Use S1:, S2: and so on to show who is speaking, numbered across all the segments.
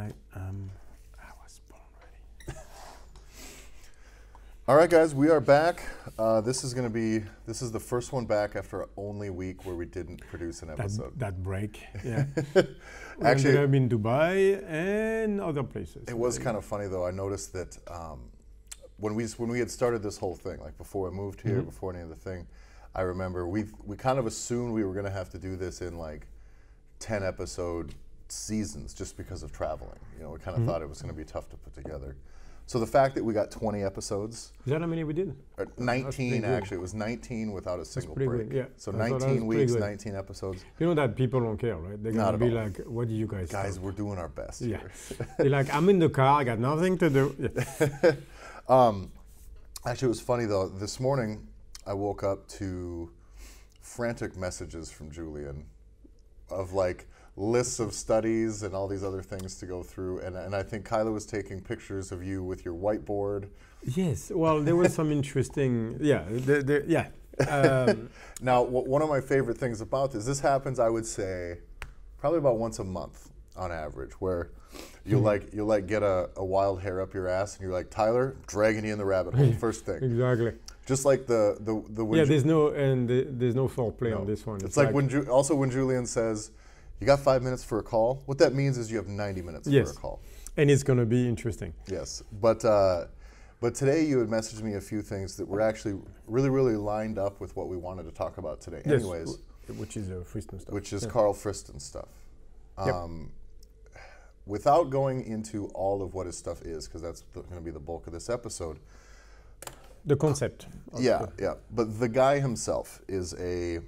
S1: I am. I was born ready.
S2: All right, guys, we are back. Uh, this is going to be this is the first one back after only a week where we didn't produce an episode.
S1: that break. Yeah.
S2: Actually,
S1: I've been Dubai and other places.
S2: It was kind of funny though. I noticed that um, when we when we had started this whole thing, like before I moved here, before any of the thing, I remember we we kind of assumed we were going to have to do this in like ten episode seasons just because of traveling. You know, we kind of thought it was going to be tough to put together. So the fact that we got 20 episodes,
S1: Is that how many we did? pretty
S2: 19
S1: good.
S2: actually, it was 19 without a single break.
S1: good, yeah.
S2: So
S1: I thought that was
S2: 19
S1: pretty
S2: weeks, 19 episodes.
S1: You know that people don't care, right? They're gonna be like, "What do you guys?"
S2: Guys,
S1: talk?"
S2: we're doing our best.
S1: Yeah. They're like, "I'm in the car. I got nothing to do." Yeah.
S2: Um, actually, it was funny though. This morning, I woke up to frantic messages from Julien of like lists of studies and all these other things to go through. And, and I think Kyla was taking pictures of you with your whiteboard.
S1: Yes. Well, there was some interesting. Yeah. Yeah. Um,
S2: Now, w- one of my favorite things about this, this happens, I would say, probably about once a month on average, where you'll like you'll like get a, a wild hair up your ass, and you're like Tyler dragging you in the rabbit hole first thing,
S1: exactly.
S2: just like the the the when
S1: Yeah.
S2: Ju-
S1: There's no and the, there's no foreplay
S2: No.
S1: on this one.
S2: It's, like, when Ju- also when Julien says, "You got five minutes for a call." What that means is you have 90 minutes
S1: Yes.
S2: for a call.
S1: and it's gonna be interesting.
S2: Yes, but uh, but today you had messaged me a few things that were actually really really lined up with what we wanted to talk about today.
S1: Yes,
S2: Anyways,
S1: which is a Friston stuff.
S2: which is
S1: Yeah.
S2: Karl Friston stuff.
S1: Yep.
S2: Um, without going into all of what his stuff is, because that's going to be the bulk of this episode.
S1: the concept.
S2: Yeah,
S1: the-
S2: yeah. But the guy himself is a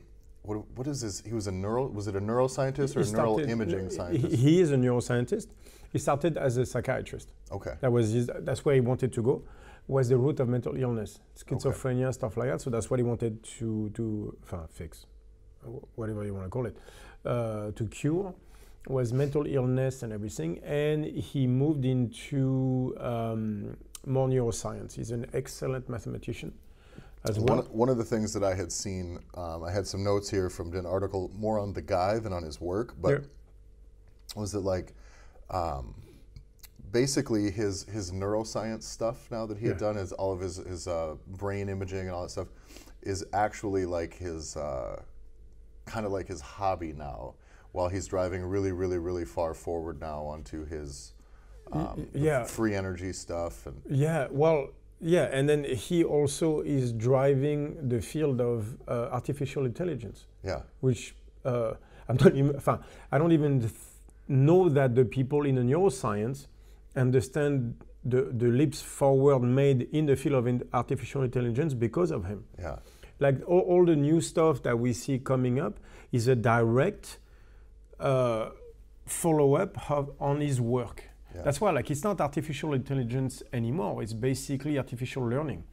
S2: what? What is his? He was a neural. Was it a neuroscientist or a neural imaging scientist?
S1: He is a neuroscientist. He started as a psychiatrist.
S2: Okay.
S1: That was his, that's where he wanted to go. Was the root of mental illness, schizophrenia, stuff like that. So that's what he wanted to to enfin, fix, whatever you want to call it, uh, to cure was mental illness and everything. And he moved into um, more neuroscience. He's an excellent mathematician as
S2: One,
S1: well.
S2: one of the things that I had seen, um, I had some notes here from an article more on the guy than on his work, but was it like um, basically his his neuroscience stuff now that he had
S1: Yeah.
S2: done is all of his his uh, brain imaging and all that stuff is actually like his uh, kind of like his hobby now while he's driving really really really far forward now onto his um,
S1: yeah.
S2: free energy stuff and
S1: Yeah, well, yeah, and then he also is driving the field of uh, artificial intelligence.
S2: yeah
S1: which uh, I'm not even, I don't even know that the people in the neuroscience understand the, the leaps forward made in the field of in- artificial intelligence because of him.
S2: yeah
S1: Like all, all the new stuff that we see coming up is a direct uh, follow up on his work.
S2: Yeah.
S1: That's why, like, it's not artificial intelligence anymore. It's basically artificial learning.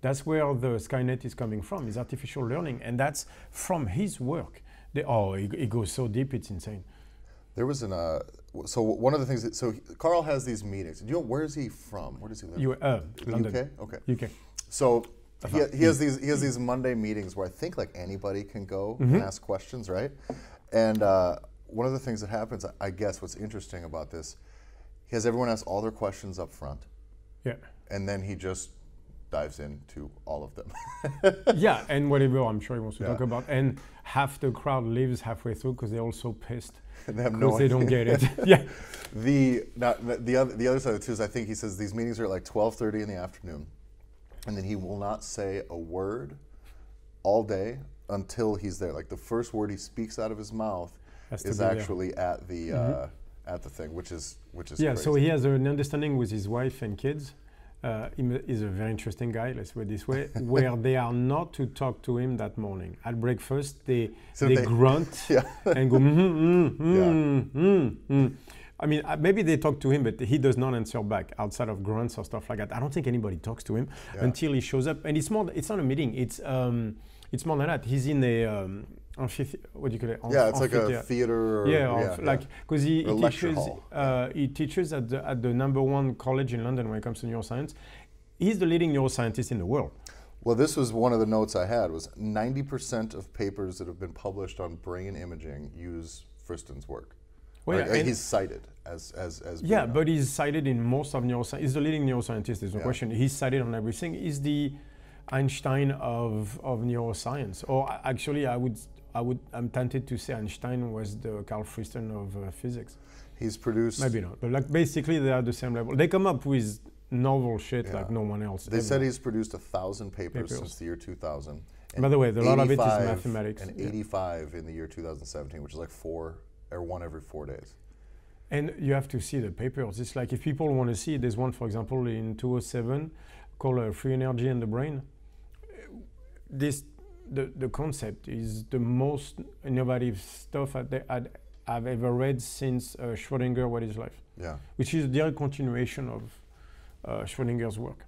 S1: That's where the Skynet is coming from. Is artificial learning, and that's from his work. They, oh, it, it goes so deep, it's insane.
S2: There was an uh, so one of the things that so Karl has these meetings. Do you know where is he from? Where does he live?
S1: You, uh, London,
S2: UK. Okay.
S1: UK.
S2: So he, he has these he has these Monday meetings where I think like anybody can go
S1: Mm-hmm.
S2: and ask questions, right? And uh, one of the things that happens, I- I guess, what's interesting about this, he has everyone ask all their questions up front,
S1: Yeah,
S2: and then he just dives into all of them.
S1: yeah, and whatever I'm sure he wants to
S2: Yeah.
S1: talk about. And half the crowd leaves halfway through because they're all so pissed
S2: and they have
S1: because
S2: no
S1: they don't get it. yeah,
S2: The now, the other the other side of it too is I think he says these meetings are at like twelve thirty in the afternoon, and then he will not say a word all day until he's there. Like the first word he speaks out of his mouth
S1: Has
S2: is
S1: be there.
S2: Actually at the uh, at the thing, which is which is
S1: yeah.
S2: crazy.
S1: So he has an understanding with his wife and kids. Uh, he is a very interesting guy. Let's put it this way, where they are not to talk to him that morning at breakfast. They
S2: So
S1: they,
S2: they-
S1: grunt
S2: yeah.
S1: and go. Mm, mm,
S2: Yeah.
S1: mm, mm, mm. I mean, uh, maybe they talk to him, but he does not answer back outside of grunts or stuff like that. I don't think anybody talks to him
S2: Yeah.
S1: until he shows up. And it's more. It's not a meeting. It's um, it's more than that. He's in a um, amphithe- what do you call it?
S2: yeah, it's like a theater. Or,
S1: yeah,
S2: yeah,
S1: of- like because he, he teaches uh, he teaches at the at the number one college in London when it comes to neuroscience. He's the leading neuroscientist in the world.
S2: Well, this was one of the notes I had was 90% of papers that have been published on brain imaging use Friston's work.
S1: Well,
S2: Like,
S1: yeah,
S2: he's cited as as as
S1: Yeah, but he's cited in most of neuroscience. He's the leading neuroscientist. There's no
S2: Yeah.
S1: question. He's cited on everything. He's the Einstein of, of neuroscience. Or actually, I would I would I'm tempted to say Einstein was the Karl Friston of uh, physics.
S2: he's produced.
S1: Maybe not, but like basically they are the same level. They come up with novel shit
S2: Yeah.
S1: like no one else.
S2: They
S1: ever.
S2: said he's produced a thousand papers,
S1: Papers.
S2: since the year 2000.
S1: By the way, a lot of it is
S2: 85
S1: mathematics,
S2: And
S1: yeah.
S2: 85 in the year 2017, which is like four or one every four days.
S1: And you have to see the papers. It's like if people want to see, there's one, for example, in 207 called uh, Free Energy in the Brain. This, the, the concept is the most innovative stuff I've ever read since uh, Schrödinger, What is Life,
S2: Yeah.
S1: which is a direct continuation of uh, Schrödinger's work.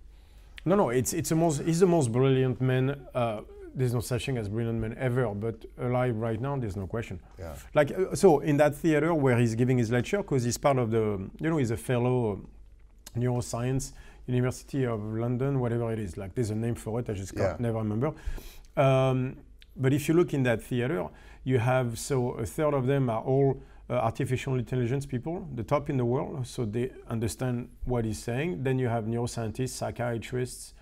S1: No, no, it's, it's the most, he's the most brilliant man. Uh, there's no such thing as brilliant man ever, but alive right now, there's no question.
S2: Yeah.
S1: Like uh, so, in that theater where he's giving his lecture, because he's part of the, you know, he's a fellow neuroscience, University of London, whatever it is. Like there's a name for it. I just
S2: Yeah.
S1: can't never remember. Um, but if you look in that theater, you have so a third of them are all uh, artificial intelligence people, the top in the world, so they understand what he's saying. Then you have neuroscientists, psychiatrists.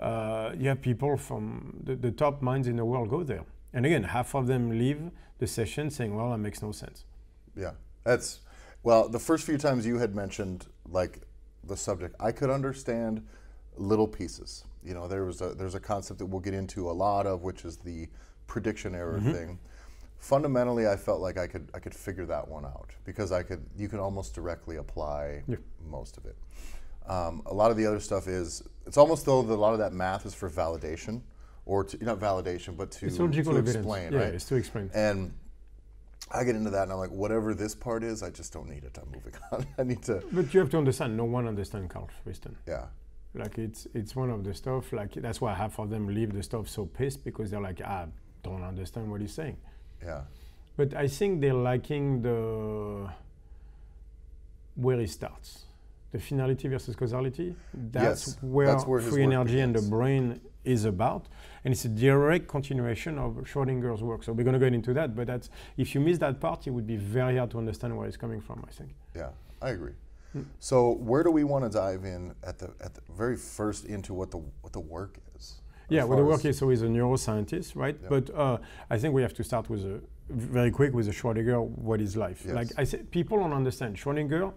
S1: Uh, you have people from the, the top minds in the world go there. And again, half of them leave the session saying, "Well, that makes no sense."
S2: Yeah, that's well. The first few times you had mentioned like the subject, I could understand little pieces. You know, there was a there's a concept that we'll get into a lot of, which is the prediction error thing. Fundamentally, I felt like I could I could figure that one out because I could you can almost directly apply
S1: Yeah.
S2: most of it. Um, a lot of the other stuff is it's almost though that a lot of that math is for validation or to, not validation, but to, to
S1: evidence.
S2: explain,
S1: yeah,
S2: right?
S1: it's to explain.
S2: And I get into that, and I'm like, whatever this part is, I just don't need it. I'm moving on. I need to,
S1: But you have to understand, no one understands Karl Friston.
S2: yeah,
S1: Like it's it's one of the stuff. Like that's why half of them leave the stuff so pissed because they're like, I don't understand what he's saying.
S2: yeah,
S1: But I think they're liking the where he starts, the finality versus causality. That's
S2: Yes,
S1: where,
S2: that's where
S1: free energy and the brain is about, and it's a direct continuation of Schrodinger's work. So we're going to get into that. But that's if you miss that part, it would be very hard to understand where it's coming from. I think.
S2: yeah. I agree. So where do we want to dive in at the at the very first into what the what the work is?
S1: Yeah, well, the work is so he's a neuroscientist, right?
S2: Yeah.
S1: But uh, I think we have to start with a very quick with a Schrödinger. What is life?
S2: Yes.
S1: Like I said, people don't understand. Schrödinger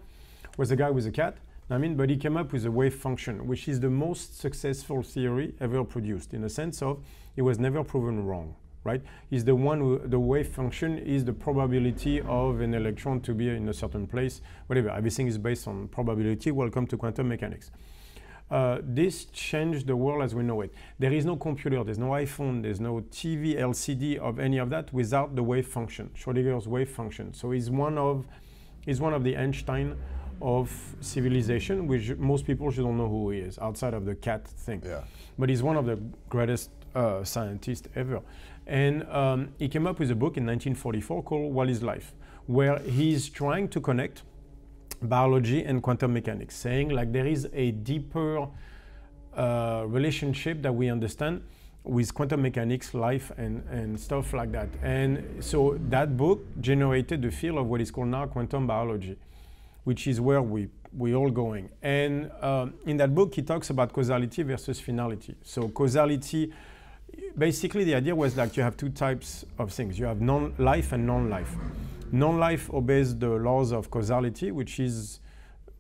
S1: was a guy with a cat. I mean, but he came up with a wave function, which is the most successful theory ever produced, in the sense of it was never proven wrong. Right? Is the one who the wave function is the probability of an electron to be in a certain place. Whatever. Everything is based on probability. Welcome to quantum mechanics. Uh, this changed the world as we know it. There is no computer, there's no iPhone, there's no TV, LCD of any of that without the wave function, Schrödinger's wave function. So he's one of, he's one of the Einstein of civilization, which most people should don't know who he is outside of the cat thing.
S2: Yeah,
S1: But he's one of the greatest uh, scientists ever. And um, he came up with a book in 1944 called What is Life, where he's trying to connect biology and quantum mechanics, saying like there is a deeper uh, relationship that we understand with quantum mechanics, life, and, and stuff like that. And so that book generated the field of what is called now quantum biology, which is where we we all going. And um, in that book, he talks about causality versus finality. So causality, basically, the idea was like you have two types of things. You have non-life and non-life. Non-life obeys the laws of causality, which is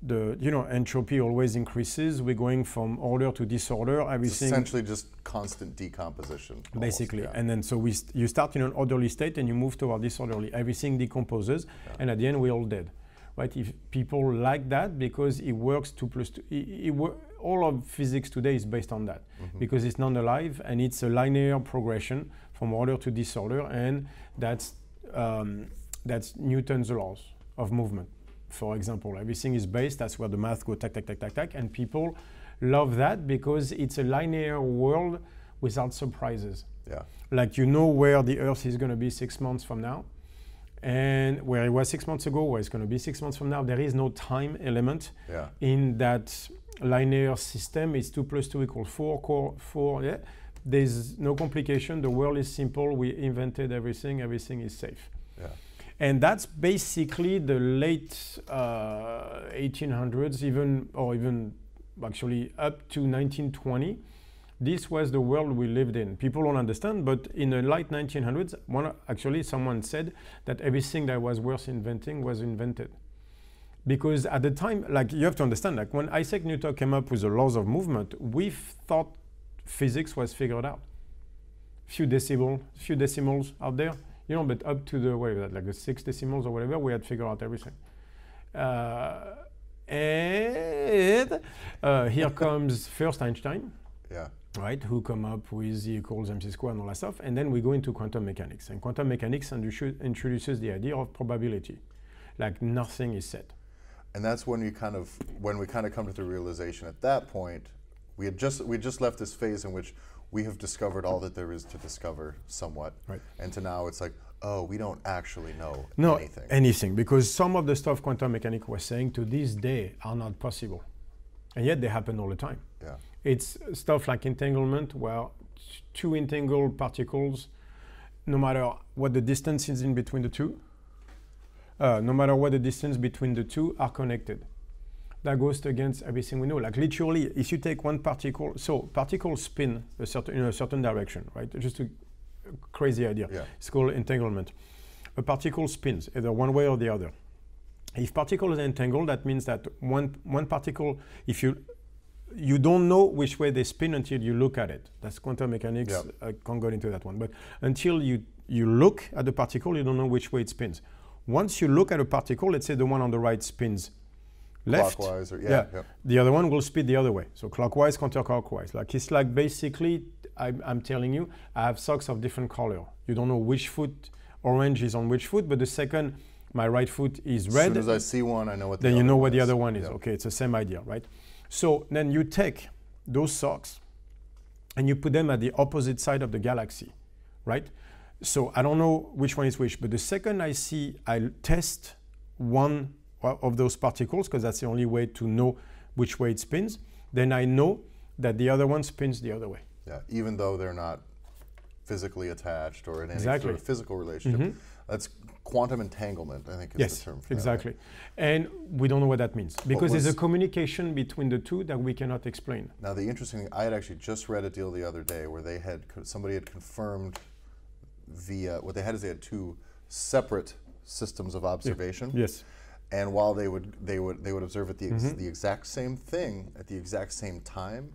S1: the you know entropy always increases. We're going from order to disorder.
S2: it's
S1: Everything
S2: essentially just constant decomposition. almost,
S1: basically
S2: yeah.
S1: and then so we st- you start in an orderly state and you move toward disorderly everything decomposes and at the end we're all dead right if people like that because it works two plus two it, it wor- all of physics today is based on that
S2: Mm-hmm.
S1: because it's non-alive and it's a linear progression from order to disorder and that's um, that's newton's laws of movement. For example everything is based that's where the math go tack tack tack tack tack and people love that because it's a linear world without surprises.
S2: Yeah,
S1: like you know where the earth is going to be six months from now and where it was six months ago where it's going to be six months from now. There is no time element
S2: yeah,
S1: in that linear system it's 2 plus 2 equals 4 core 4 yeah there's no complication the world is simple we invented everything everything is safe
S2: yeah.
S1: And that's basically the late uh, 1800s, even or even actually up to 1920. This was the world we lived in. People don't understand, but in the late 1900s, one, actually someone said that everything that was worth inventing was invented. Because at the time, like you have to understand, like when Isaac Newton came up with the laws of movement, we thought physics was figured out. Few decimal, few decimals out there, you know, but up to the whatever, like the six decimals or whatever, we had figured out everything. Uh, and uh, here comes first Einstein.
S2: Yeah.
S1: Right, who come up with E equals mc squared and all that stuff, and then we go into quantum mechanics. And quantum mechanics introduces the idea of probability, like nothing is set.
S2: And that's when you kind of when we kind of come to the realization at that point, we had just we just left this phase in which we have discovered all that there is to discover somewhat.
S1: Right.
S2: And to now it's like, oh, we don't actually know
S1: no,
S2: anything.
S1: anything, because some of the stuff quantum mechanics was saying to this day are not possible. And yet they happen all the time.
S2: Yeah.
S1: It's stuff like entanglement, where two entangled particles, no matter what the distance is in between the two, uh, no matter what the distance between the two, are connected. That goes against everything we know. Like literally, if you take one particle, so particles spin a certain, in a certain direction, right? Just a crazy idea.
S2: Yeah.
S1: It's called entanglement. A particle spins either one way or the other. If particles are entangled, that means that one, one particle, if you you don't know which way they spin until you look at it. That's quantum mechanics.
S2: Yep.
S1: I can't go into that one. But until you, you look at the particle, you don't know which way it spins. Once you look at a particle, let's say the one on the right spins left.
S2: Clockwise or yeah. yeah.
S1: The other one will spin the other way. So clockwise, counterclockwise. Like it's like basically, I'm, I'm telling you, I have socks of different color. You don't know which foot orange is on which foot, but the second my right foot is red.
S2: As soon as I see one, I know what.
S1: then
S2: the
S1: you know what the other one is.
S2: Yep.
S1: Okay, it's the same idea, right? So then you take those socks and you put them at the opposite side of the galaxy, right? So I don't know which one is which, but the second I see, I test one of those particles because that's the only way to know which way it spins. Then I know that the other one spins the other way.
S2: Yeah, even though they're not physically attached or in any
S1: Exactly.
S2: sort of physical relationship.
S1: Mhm.
S2: That's quantum entanglement, I think is
S1: yes,
S2: the term for that,
S1: exactly. And we don't know what that means because there's a communication between the two that we cannot explain.
S2: Now the interesting thing, I had actually just read a deal the other day where they had somebody had confirmed via what they had is they had two separate systems of observation.
S1: Yes.
S2: and while they would they would they would observe at the ex-
S1: Mm-hmm.
S2: the exact same thing at the exact same time,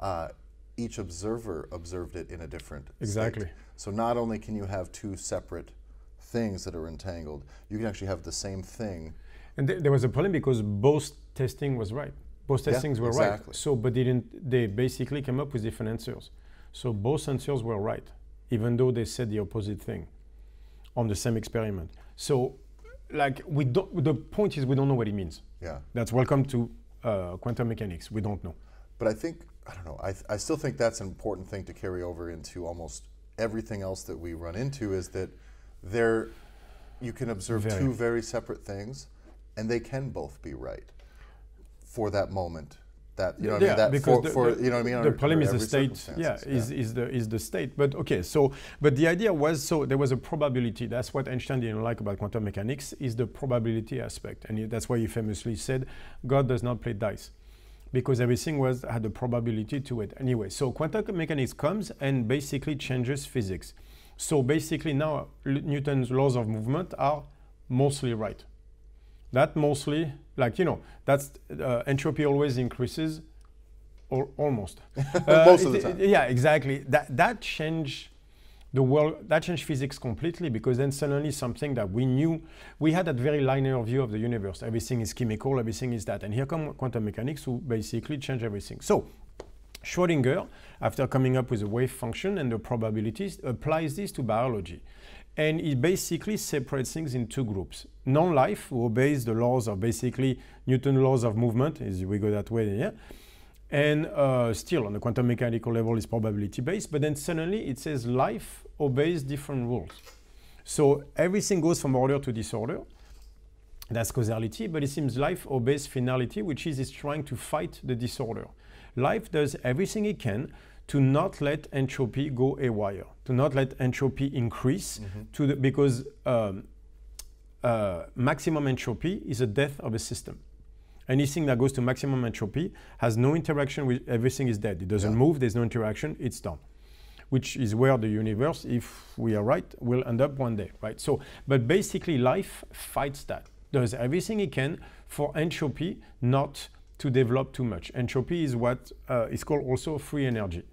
S2: uh, each observer observed it in a different state.
S1: Exactly.
S2: So not only can you have two separate things that are entangled, you can actually have the same thing.
S1: And th- there was a problem because both testing was right. Both
S2: Yeah,
S1: testings were
S2: exactly.
S1: right. So, but didn't. They basically came up with different answers. So both answers were right, even though they said the opposite thing on the same experiment. So, like we don't. The point is we don't know what it means.
S2: Yeah.
S1: That's welcome to uh, quantum mechanics. We don't know.
S2: But I think I don't know. I, th- I still think that's an important thing to carry over into almost everything else that we run into is that there you can observe
S1: Very.
S2: two very separate things, and they can both be right for that moment. That you know what I mean. That
S1: because
S2: for,
S1: the,
S2: for you know what I mean.
S1: The problem is the state. Yeah,
S2: circumstances.
S1: is, is the is the state. But okay, so but the idea was so there was a probability. That's what Einstein didn't like about quantum mechanics is the probability aspect, and that's why he famously said God does not play dice, because everything was had a probability to it anyway. So quantum mechanics comes and basically changes physics. So basically now Newton's laws of movement are mostly right. That mostly, like you know, that's uh, entropy always increases, or almost. Uh,
S2: Most of the
S1: it-
S2: time.
S1: Yeah, exactly. That that changed the world. That changed physics completely because then suddenly something that we knew, we had that very linear view of the universe. Everything is chemical. Everything is that. And here come quantum mechanics who basically change everything. So. Schrödinger, after coming up with a wave function and the probabilities, applies this to biology. And he basically separates things in two groups. Non-life, who obeys the laws of basically Newton's laws of movement, as we go that way, yeah. And uh, still on the quantum mechanical level is probability based, but then suddenly it says life obeys different rules. So everything goes from order to disorder. That's causality, but it seems life obeys finality, which is it's trying to fight the disorder. Life does everything it can to not let entropy go haywire, to not let entropy increase, to the, because um, uh, maximum entropy is a death of a system. Anything that goes to maximum entropy has no interaction with everything is dead. It doesn't
S2: Yeah.
S1: move, there's no interaction, it's done. Which is where the universe, if we are right, will end up one day, right? So, but basically life fights that, does everything it can for entropy not to develop too much. Entropy is what uh, is called also free energy.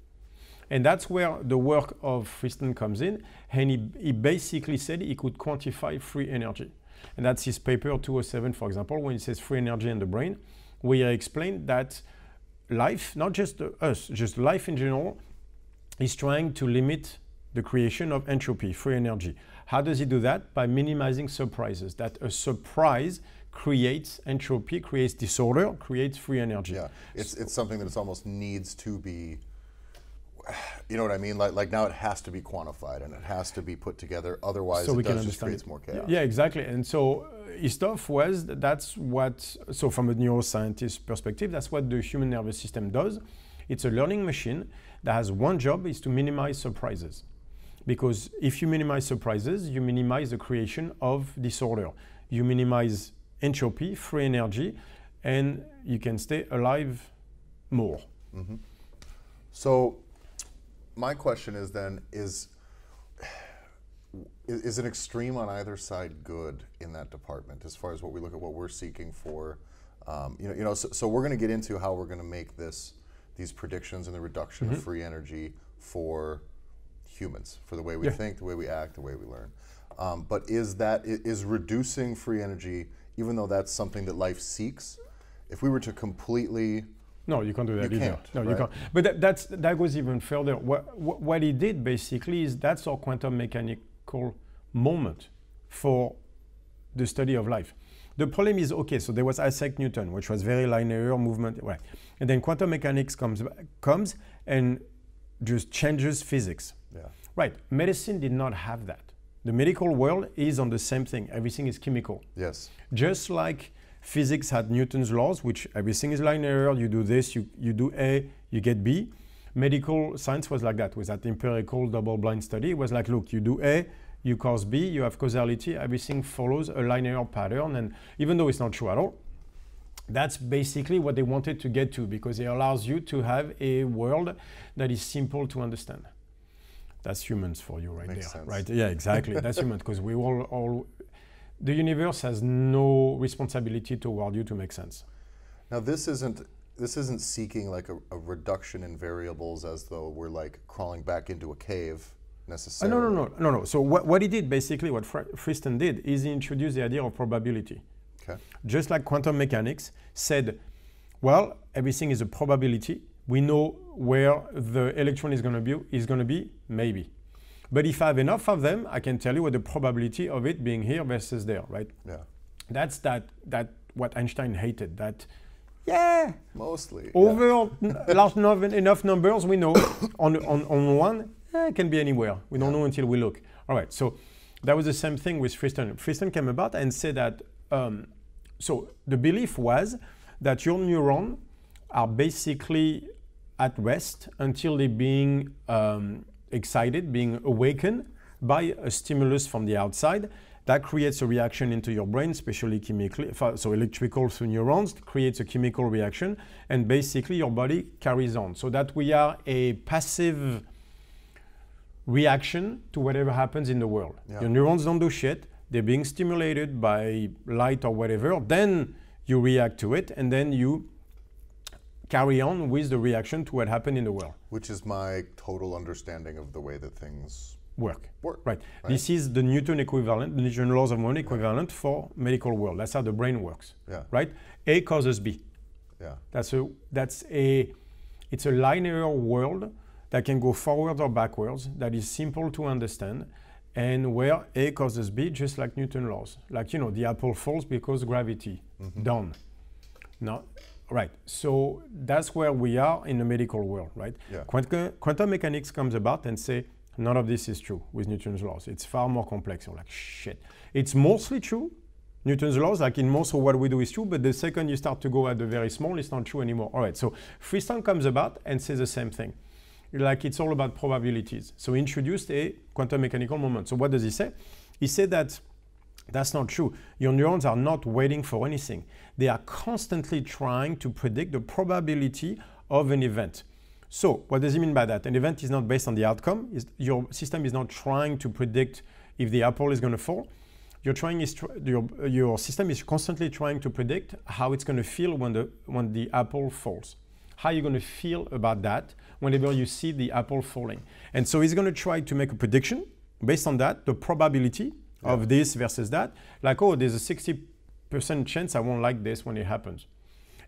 S1: And that's where the work of Friston comes in. And he, he basically said he could quantify free energy. And that's his paper 207, for example, when he says free energy in the brain, where he explained that life, not just us, just life in general, is trying to limit the creation of entropy, free energy. How does he do that? By minimizing surprises. That a surprise creates entropy, creates disorder, creates free energy.
S2: Yeah, it's it's something that almost needs to be. You know what I mean? Like like now it has to be quantified and it has to be put together. Otherwise,
S1: so
S2: it
S1: we
S2: does
S1: can
S2: just
S1: understand
S2: creates
S1: it.
S2: more chaos.
S1: Yeah, exactly. And so uh, his stuff was that's what. So from a neuroscientist perspective, that's what the human nervous system does. It's a learning machine that has one job is to minimize surprises. Because if you minimize surprises, you minimize the creation of disorder. You minimize entropy, free energy, and you can stay alive more.
S2: So, my question is then: is is an extreme on either side good in that department as far as what we look at what we're seeking for? Um, you know, you know. So, so we're going to get into how we're going to make this these predictions and the reduction of free energy for humans, for the way we
S1: Yeah.
S2: think, the way we act, the way we learn. Um, but is that is reducing free energy, even though that's something that life seeks? If we were to completely
S1: No, you can't do that
S2: You
S1: either. no, you can't. But that, that's, that goes even further. What, what, what he did basically is that's our quantum mechanical moment for the study of life. The problem is okay, so there was Isaac Newton, which was very linear movement, right? And then quantum mechanics comes comes and just changes physics.
S2: yeah
S1: Right. Medicine did not have that. The medical world is on the same thing. Everything is chemical.
S2: yes
S1: Just like physics had Newton's laws, which everything is linear, you do this, you, you do A, you get B. Medical science was like that, with that empirical double blind study. It was like, look, you do A, you cause B, you have causality, everything follows a linear pattern. And even though it's not true at all, that's basically what they wanted to get to because it allows you to have a world that is simple to understand. That's humans for you right
S2: Makes
S1: there,
S2: sense.
S1: right? Yeah, exactly. That's humans because we all, all, the universe has no responsibility toward you to make sense.
S2: Now this isn't this isn't seeking like a, a reduction in variables as though we're like crawling back into a cave
S1: Uh,
S2: necessarily.
S1: no, no, no, no, no. So what, what he did basically, what Fr- Friston did, is he introduced the idea of probability.
S2: Okay.
S1: just like quantum mechanics said, well, everything is a probability. We know where the electron is going to be is going to be maybe. But if I have enough of them, I can tell you what the probability of it being here versus there, right?
S2: Yeah.
S1: That's that that what Einstein hated. That yeah,
S2: Mostly. yeah.
S1: over n- large enough, enough numbers, we know on, on, on one, eh, it can be anywhere. We don't
S2: Yeah.
S1: know until we look. All right, so that was the same thing with Friston. Friston came about and said that, um, so the belief was that your neurons are basically at rest until they're being um, excited, being awakened by a stimulus from the outside. That creates a reaction into your brain, especially chemically, uh, so electrical through neurons, creates a chemical reaction, and basically your body carries on. So that we are a passive reaction to whatever happens in the world.
S2: Yeah.
S1: Your neurons don't do shit, they're being stimulated by light or whatever, then you react to it, and then you carry on with the reaction to what happened in the world.
S2: Which is my total understanding of the way that things
S1: Work.
S2: work.
S1: Right. This is the Newton equivalent, the Newton laws of motion equivalent for medical world. That's how the brain works.
S2: Yeah.
S1: Right? A causes B.
S2: Yeah.
S1: That's a that's a it's a linear world that can go forward or backwards that is simple to understand and where A causes B just like Newton laws. Like you know, the apple falls because gravity. Mm-hmm. Done. No. Right. So that's where we are in the medical world, right?
S2: Yeah.
S1: Quantum, quantum mechanics comes about and say none of this is true with Newton's laws. It's far more complex. You're like shit. It's mostly true. Newton's laws, like in most of what we do, is true. But the second you start to go at the very small, it's not true anymore. All right. So Friston comes about and says the same thing. Like it's all about probabilities. So he introduced a quantum mechanical moment. So what does he say? He said that That's not true. Your neurons are not waiting for anything. They are constantly trying to predict the probability of an event. So, what does it mean by that? An event is not based on the outcome. Is your system is not trying to predict if the apple is going to fall. You're trying is tr- your, your system is constantly trying to predict how it's going to feel when the when the apple falls. How you're going to feel about that whenever you see the apple falling. And so it's going to try to make a prediction based on that, the probability yeah. of this versus that. Like, oh, there's a 60% chance I won't like this when it happens.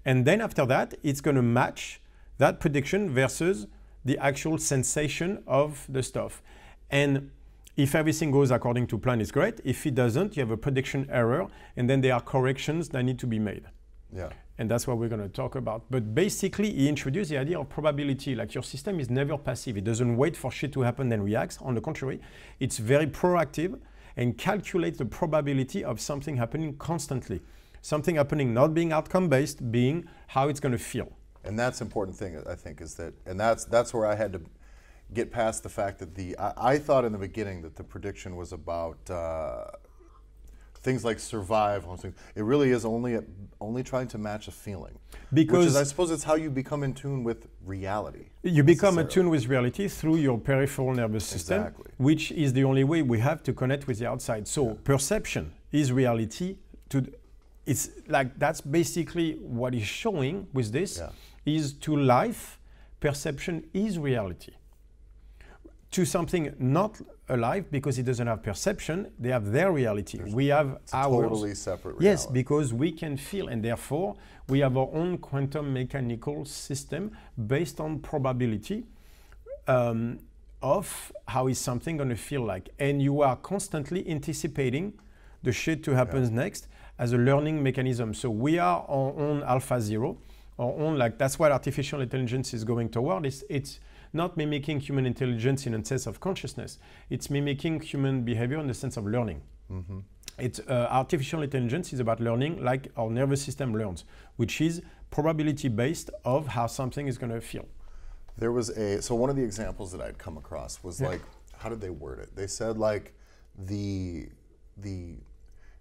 S1: And then after that, it's going to match that prediction versus the actual sensation of the stuff. And if everything goes according to plan, it's great. If it doesn't, you have a prediction error, and then there are corrections that need to be made.
S2: Yeah.
S1: And that's what we're going to talk about. But basically, he introduced the idea of probability. Like your system is never passive. It doesn't wait for shit to happen and reacts. On the contrary, it's very proactive and calculate the probability of something happening constantly. Something happening not being outcome based, being how it's going to feel.
S2: And that's important thing I think is that, and that's that's where I had to get past the fact that the I, I thought in the beginning that the prediction was about uh, things like survive. It really is only a, only trying to match a feeling. Because is, I suppose it's how you become in tune with reality.
S1: You become in tune with reality through your peripheral nervous system,
S2: exactly.
S1: which is the only way we have to connect with the outside. So yeah. perception is reality. To it's like that's basically what is showing with this yeah. is to life perception is reality to something not alive because it doesn't have perception, they have their reality. There's
S2: we
S1: have
S2: ours. Totally separate reality.
S1: Yes, because we can feel, and therefore we have our own quantum mechanical system based on probability um, of how is something going to feel like, and you are constantly anticipating the shit to happen yeah. next as a learning mechanism. So we are our own AlphaZero, our own like that's what artificial intelligence is going toward. It's, it's not mimicking human intelligence in a sense of consciousness. It's mimicking human behavior in the sense of learning. Mm-hmm. It's, uh, artificial intelligence is about learning like our nervous system learns, which is probability based of how something is going to feel.
S2: There was a so one of the examples that I'd come across was yeah. like how did they word it? They said like the the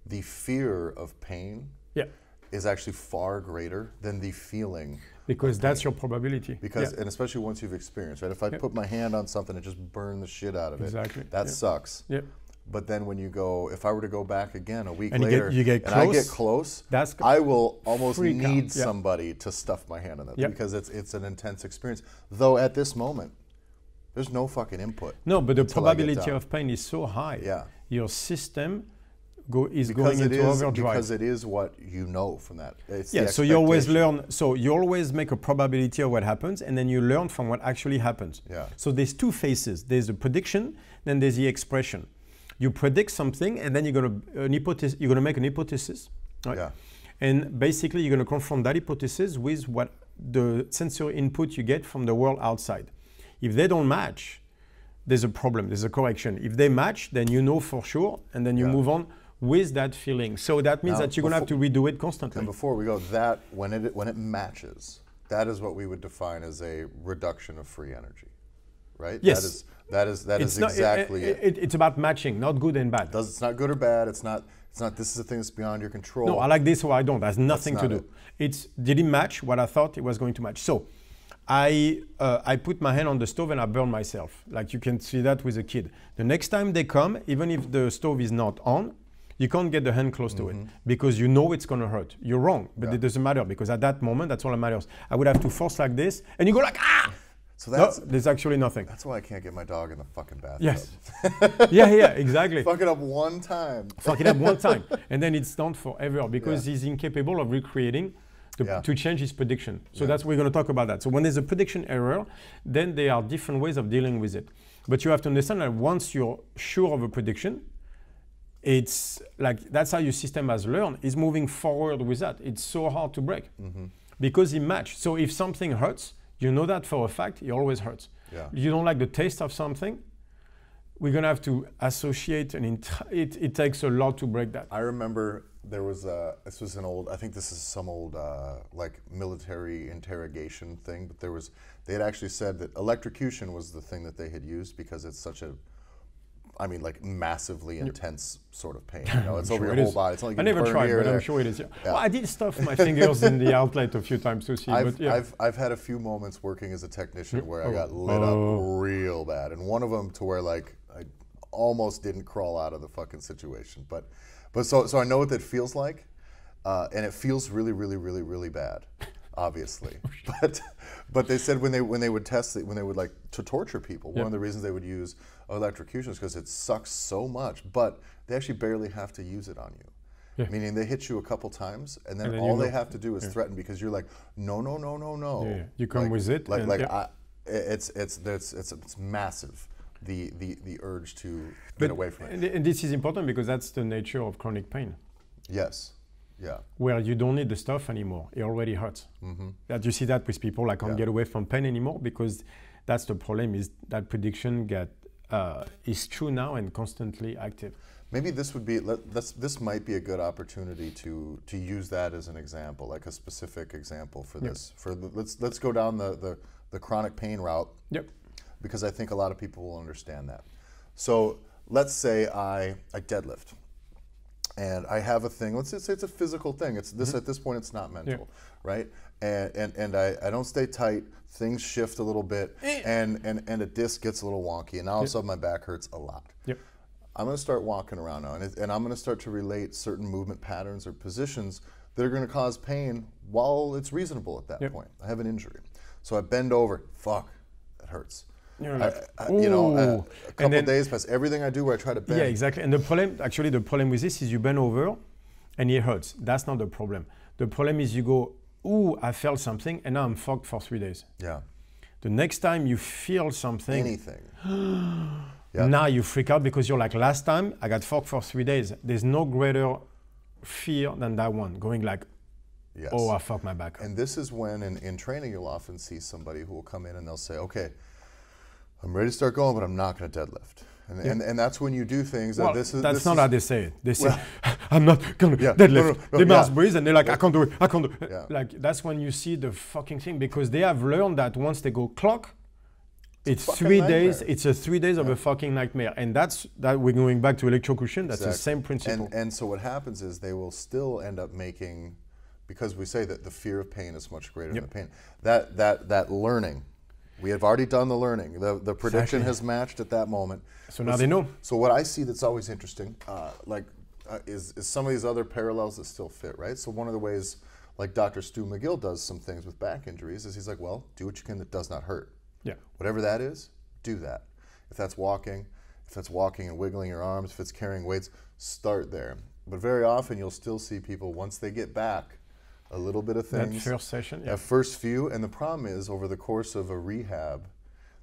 S2: the fear of pain
S1: yeah.
S2: is actually far greater than the feeling
S1: because that's your probability.
S2: Because yeah. and especially once you've experienced, right? If I yeah. put my hand on something and just burn the shit out of
S1: it, exactly.
S2: that
S1: yeah.
S2: sucks.
S1: Yeah.
S2: But then when you go, if I were to go back again a week
S1: and
S2: later,
S1: you get, you get
S2: and I get close,
S1: that's
S2: I will almost need somebody to stuff my hand on that because it's it's an intense experience. Though at this moment, there's no fucking input.
S1: No, but the probability of pain is so high.
S2: Yeah.
S1: Your system go, is
S2: because
S1: going into
S2: is,
S1: overdrive.
S2: Because it is what you know from that. It's
S1: yeah, so you always learn. So you always make a probability of what happens, and then you learn from what actually happens.
S2: Yeah.
S1: So there's two phases. There's a prediction, then there's the expression. You predict something, and then you're gonna an hypothesis. You're gonna make an hypothesis. Right?
S2: Yeah.
S1: And basically, you're gonna confront that hypothesis with what the sensory input you get from the world outside. If they don't match, there's a problem. There's a correction. If they match, then you know for sure, and then you yeah. move on with that feeling. So that means now, that you're going to have to redo it constantly.
S2: And before we go, that when it when it matches, that is what we would define as a reduction of free energy, right?
S1: Yes.
S2: That is that is that is exactly
S1: it, it, it, It's about matching, not good and bad.
S2: Does it's not good or bad. It's not. It's not. This is a thing that's beyond your control.
S1: No, I like this or I don't. That's nothing that's to do. It. It's did it match what I thought it was going to match. So. I, uh, I put my hand on the stove and I burn myself. Like you can see that with a kid. The next time they come, even if the stove is not on, you can't get the hand close mm-hmm. to it mm-hmm. because you know it's going to hurt. You're wrong, but yeah. it doesn't matter because at that moment, that's all that matters. I would have to force like this, and you go like ah. So that's no, there's actually nothing.
S2: That's why I can't get my dog in the fucking bathtub.
S1: Yes. yeah, yeah, exactly.
S2: Fuck it up one time.
S1: Fuck it up one time, and then it's done forever because yeah. he's incapable of recreating. To, yeah. to, change his prediction. So that's we're going to talk about that. So when there's a prediction error, then there are different ways of dealing with it. But you have to understand that once you're sure of a prediction, it's like that's how your system has learned is moving forward with that. It's so hard to break. Mm-hmm. because it match. So if something hurts you know that for a fact it always hurts.
S2: Yeah.
S1: you don't like the taste of something we're going to have to associate and int- it, it takes a lot to break that.
S2: I remember there was a this was an old i think this is some old uh, like military interrogation thing but there was they had actually said that electrocution was the thing that they had used because it's such a I mean, like massively intense sort of pain. You know, it's over
S1: Sure
S2: your whole
S1: is.
S2: body. It's not like
S1: I never tried, but I'm sure it is. Yeah. Well, I did stuff my fingers in the outlet a few times to see,
S2: I've,
S1: but yeah.
S2: I've, I've had a few moments working as a technician where I
S1: Oh.
S2: got lit
S1: Oh.
S2: up real bad, and one of them to where like I almost didn't crawl out of the fucking situation. But, but so so I know what that feels like, uh, and it feels really really really really bad, obviously.
S1: Oh,
S2: but but they said when they when they would test it when they would like to torture people, one of the reasons they would use electrocution is because it sucks so much, but they actually barely have to use it on you.
S1: Yeah.
S2: Meaning they hit you a couple times, and then,
S1: And then
S2: all they have to do is threaten because you're like, no, no, no, no, no.
S1: Yeah, yeah. You come
S2: Like-
S1: with it
S2: Like, like
S1: yeah.
S2: I, it's, it's, it's, it's, it's massive. The, the, the urge to
S1: But-
S2: get away from it.
S1: and, and this is important because that's the nature of chronic pain,
S2: Yes. Yeah.
S1: where you don't need the stuff anymore. It already hurts.
S2: Mm-hmm.
S1: That you see that with people, I can't
S2: Yeah.
S1: get away from pain anymore because that's the problem. Is that prediction get uh, is true now and constantly active.
S2: Maybe this would be let, this might be a good opportunity to to use that as an example, like a specific example for
S1: Yep.
S2: this. For the, let's let's go down the, the the chronic pain route
S1: Yep.
S2: because I think a lot of people will understand that. So let's say I I deadlift, and I have a thing. Let's just say it's a physical thing. It's this at this point. It's not mental, right? And and and I, I don't stay tight. Things shift a little bit,
S1: Eh.
S2: and and and a disc gets a little wonky, and now all of a sudden my back hurts a lot.
S1: Yep.
S2: I'm going to start walking around now, and, it, and I'm going to start to relate certain movement patterns or positions that are going to cause pain while it's reasonable at that
S1: Yep.
S2: point. I have an injury, so I bend over. Fuck, that hurts. I-
S1: like,
S2: I- you know, uh, a
S1: And
S2: couple
S1: then-
S2: days pass. Everything I do where I try to bend.
S1: Yeah, exactly. And the problem, actually, the problem with this is you bend over and it hurts. That's not the problem. The problem is you go, ooh, I felt something and now I'm fucked for three days.
S2: Yeah.
S1: The next time you feel something,
S2: Anything. Yeah.
S1: now you freak out because you're like, last time I got fucked for three days. There's no greater fear than that one. Going like,
S2: Yes.
S1: oh, I fucked my back.
S2: And this is when, in, in training, you'll often see somebody who will come in and they'll say, okay, I'm ready to start going, but I'm not going to deadlift. And, and, and that's when you do things that
S1: Well,
S2: this is.
S1: that's
S2: this
S1: not
S2: is,
S1: how they say it. They say, I'm not gonna
S2: Yeah,
S1: deadlift.
S2: no, no, no,
S1: they
S2: yeah.
S1: breathe and they're like, I can't do it, I can't do it.
S2: Yeah.
S1: Like, that's when you see the fucking thing because they have learned that once they go clock, it's
S2: fucking
S1: three days, it's a three days of a fucking nightmare. And that's that we're going back to electrocution, that's the same principle.
S2: And, and so what happens is they will still end up making, because we say that the fear of pain is much greater
S1: Yep.
S2: than the pain. That that that learning, we have already done the learning. The the prediction
S1: Exactly.
S2: has matched at that moment.
S1: So now they know.
S2: So what I see that's always interesting, uh, like, uh, is is some of these other parallels that still fit, right? So one of the ways, like Dr. Stu McGill does some things with back injuries, is he's like, well, do what you can that does not hurt.
S1: yeah.
S2: Whatever that is, do that. If that's walking, if that's walking and wiggling your arms, if it's carrying weights, start there. But very often you'll still see people once they get back a little bit of things.
S1: That first session, yeah.
S2: First few, and the problem is over the course of a rehab,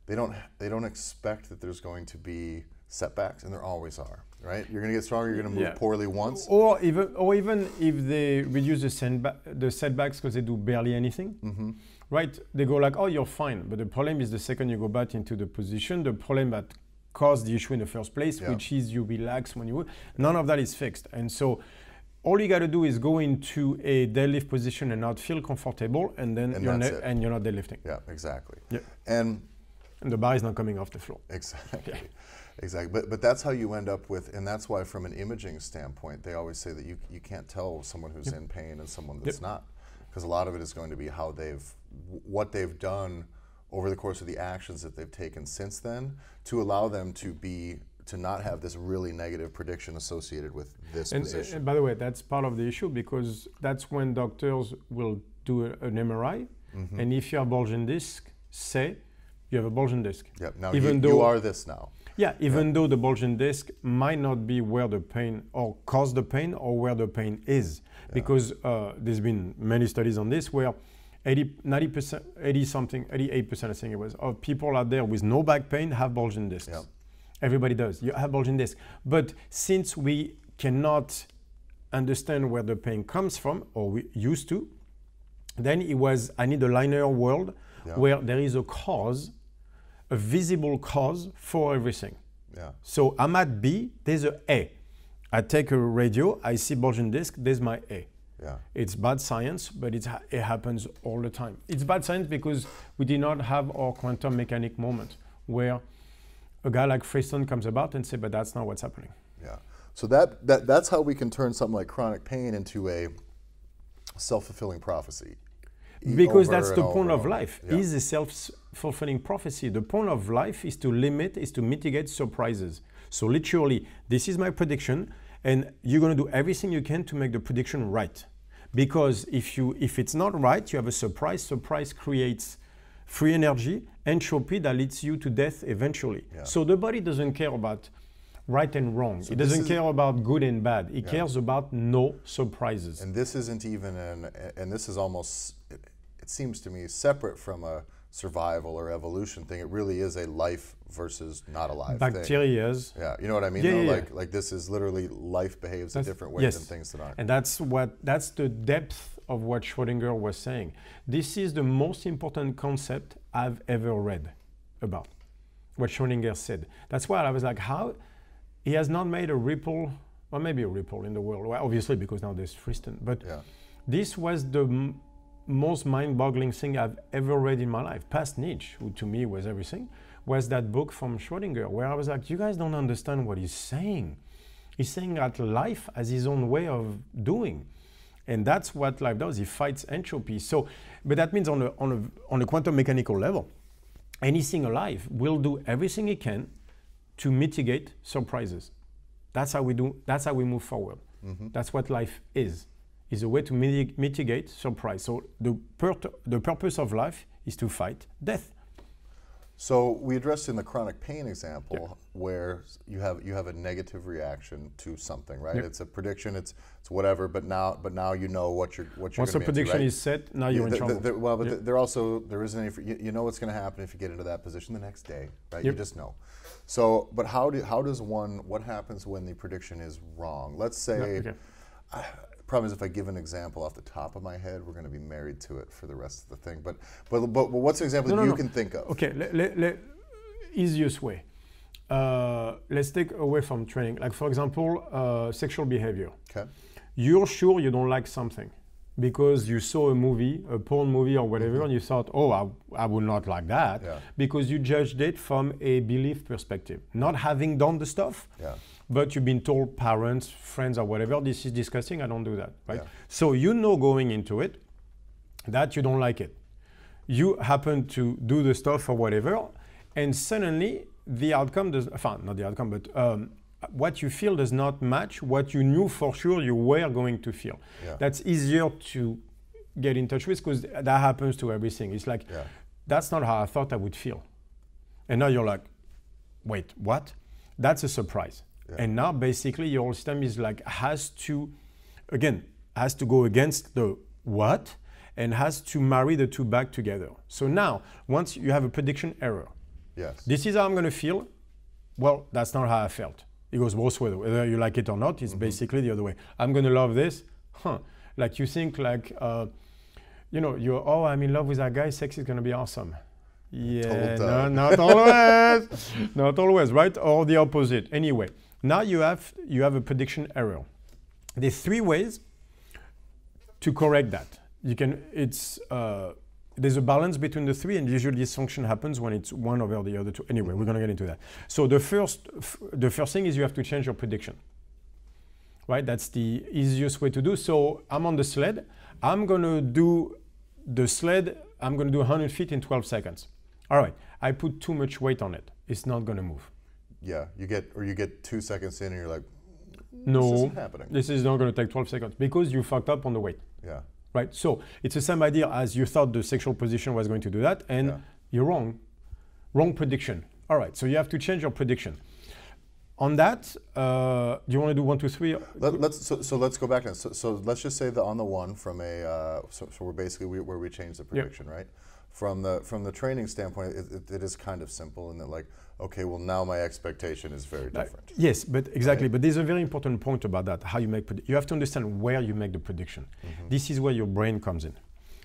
S2: they don't they don't expect that there's going to be setbacks, and there always are. Right? You're going to get stronger. You're going to move
S1: Yeah.
S2: poorly once.
S1: Or even, or even if they reduce the, sandba- the setbacks because they do barely anything,
S2: Mm-hmm.
S1: right? They go like, oh, you're fine. But the problem is the second you go back into the position, the problem that caused the issue in the first place,
S2: Yeah.
S1: which is you relax when you, none of that is fixed. And so all you got to do is go into a deadlift position and not feel comfortable, and then
S2: And
S1: you're ne- and you're not deadlifting,
S2: Yeah, exactly.
S1: Yeah.
S2: And
S1: and the bar is not coming off the floor.
S2: Exactly. Exactly. But but that's how you end up with and that's why from an imaging standpoint they always say that you you can't tell someone who's in pain and someone that's not because a lot of it is going to be how they've what they've done over the course of the actions that they've taken since then to allow them to be to not have this really negative prediction associated with this
S1: And,
S2: position.
S1: and by the way, that's part of the issue because that's when doctors will do an MRI,
S2: Mm-hmm.
S1: and if you have bulging disc, say you have a bulging disc.
S2: yep. Now
S1: even
S2: you,
S1: though
S2: you are this now.
S1: Yeah, even though the bulging disc might not be where the pain or cause the pain or where the pain is. Because uh, there's been many studies on this where 80, 90%, 80 something, 88% I think it was, of people out there with no back pain have bulging discs.
S2: Yeah.
S1: Everybody does. You have bulging disc. But since we cannot understand where the pain comes from, or we used to, then it was I need a linear world
S2: Yeah.
S1: where there is a cause, a visible cause for everything.
S2: Yeah.
S1: So I'm at B, there's a A. I take a radio, I see bulging disc, there's my A.
S2: Yeah.
S1: It's bad science, but it's, ha- it happens all the time. It's bad science because we did not have our quantum mechanic moment where a guy like Friston comes about and say, but that's not what's happening.
S2: Yeah. So that, that that's how we can turn something like chronic pain into a self-fulfilling prophecy.
S1: Because that's the point
S2: point
S1: of life.
S2: Yeah.
S1: Is a self-fulfilling prophecy. The point of life is to limit, is to mitigate surprises. So literally, this is my prediction, and you're going to do everything you can to make the prediction right. Because if you if it's not right, you have a surprise. Surprise creates free energy, entropy that leads you to death eventually.
S2: Yeah.
S1: So the body doesn't care about right and wrong. it doesn't care about good and bad. It cares about no surprises.
S2: And this isn't even an, and this is almost, it, it seems to me, separate from a survival or evolution thing. It really is a life versus not alive thing.
S1: is.
S2: Yeah, you know what I mean?
S1: Yeah, yeah, yeah.
S2: Like, like this is literally life behaves in
S1: That's-
S2: different way
S1: yes.
S2: than things that aren't.
S1: And that's what that's the depth of what Schrödinger was saying. This is the most important concept I've ever read about what Schrödinger said. That's why I was like, how he has not made a ripple, or maybe a ripple in the world. Well, obviously because now there's Friston, but
S2: Yeah.
S1: this was the most mind-boggling thing I've ever read in my life. Past Nietzsche, who to me was everything, was that book from Schrödinger, where I was like, you guys don't understand what he's saying. He's saying that life has his own way of doing. And that's what life does. It fights entropy. So, but that means on a, on a, on a quantum mechanical level, anything alive will do everything it can to mitigate surprises. That's how we do. That's how we move forward. Mm-hmm. That's what life is. Is a way to mitigate surprise. So the the purpose of life is to fight death.
S2: So we addressed in the chronic pain example where you have you have a negative reaction to something, right?
S1: Yep.
S2: It's a prediction. It's it's whatever. But now but now you know what you're what you're
S1: Once the
S2: be into,
S1: prediction
S2: right?
S1: is set, now you're in
S2: the-
S1: trouble.
S2: the- the- well, but
S1: Yeah.
S2: there also there isn't any. You, you know what's going to happen if you get into that position the next day, right? You just know. So, but how do how does one? What happens when the prediction is wrong? Let's say.
S1: okay.
S2: Problem is, if I give an example off the top of my head, we're going to be married to it for the rest of the thing. But but but, but what's an example
S1: No,
S2: that
S1: no,
S2: you
S1: no.
S2: can think of?
S1: Okay, le, le, le- easiest way. Uh, let's take away from training. Like for example, uh, sexual behavior.
S2: Okay.
S1: You're sure you don't like something because you saw a movie, a porn movie or whatever, and you thought, oh, I, I would not like that
S2: Mm-hmm. Yeah.
S1: because you judged it from a belief perspective, not having done the stuff.
S2: Yeah.
S1: But you've been told parents, friends, or whatever, this is disgusting, I don't do that, right?
S2: Yeah.
S1: So you know going into it that you don't like it. You happen to do the stuff or whatever, and suddenly the outcome does, enfin, not the outcome, but um, what you feel does not match what you knew for sure you were going to feel.
S2: Yeah.
S1: That's easier to get in touch with because that happens to everything. It's like,
S2: Yeah.
S1: that's not how I thought I would feel. And now you're like, wait, what? That's a surprise.
S2: Yeah.
S1: And now basically your system is like, has to, again, has to go against the what and has to marry the two back together. So now, once you have a prediction error,
S2: Yes.
S1: this is how I'm going to feel. Well, that's not how I felt. It goes both ways. Whether you like it or not, it's
S2: Mm-hmm.
S1: basically the other way. I'm going to love this. Huh. Like you think like, uh, you know, you're, oh, I'm in love with that guy. Sex is going to be awesome. Yeah, no, not always. not always, right? Or the opposite. Anyway, now you have you have a prediction error. There's three ways to correct that. You can it's uh, there's a balance between the three, and usually this function happens when it's one over the other two. Anyway, we're gonna get into that. So the first the first thing is you have to change your prediction. Right, that's the easiest way to do. So I'm on the sled. I'm gonna do the sled. I'm gonna do 100 feet in 12 seconds. All right, I put too much weight on it. It's not gonna move.
S2: Yeah. You get or you get two seconds in and you're like,
S1: No,
S2: this isn't happening.
S1: this is not gonna take 12 seconds because you fucked up on the weight.
S2: Yeah.
S1: right? So it's the same idea as you thought the sexual position was going to do that, and
S2: Yeah.
S1: you're wrong. Wrong prediction. All right, so you have to change your prediction. On that, uh, do you want to do one, two, three?
S2: Let, let's so, so let's go back now. So, so let's just say that on the one from a uh, so, so we're basically we, where we change the prediction, right? From the from the training standpoint, it, it, it is kind of simple in that like okay, well now my expectation is very
S1: Uh,
S2: different.
S1: yes, but exactly. But there's a very important point about that. How you make you have to understand where you make the prediction.
S2: Mm-hmm.
S1: This is where your brain comes in.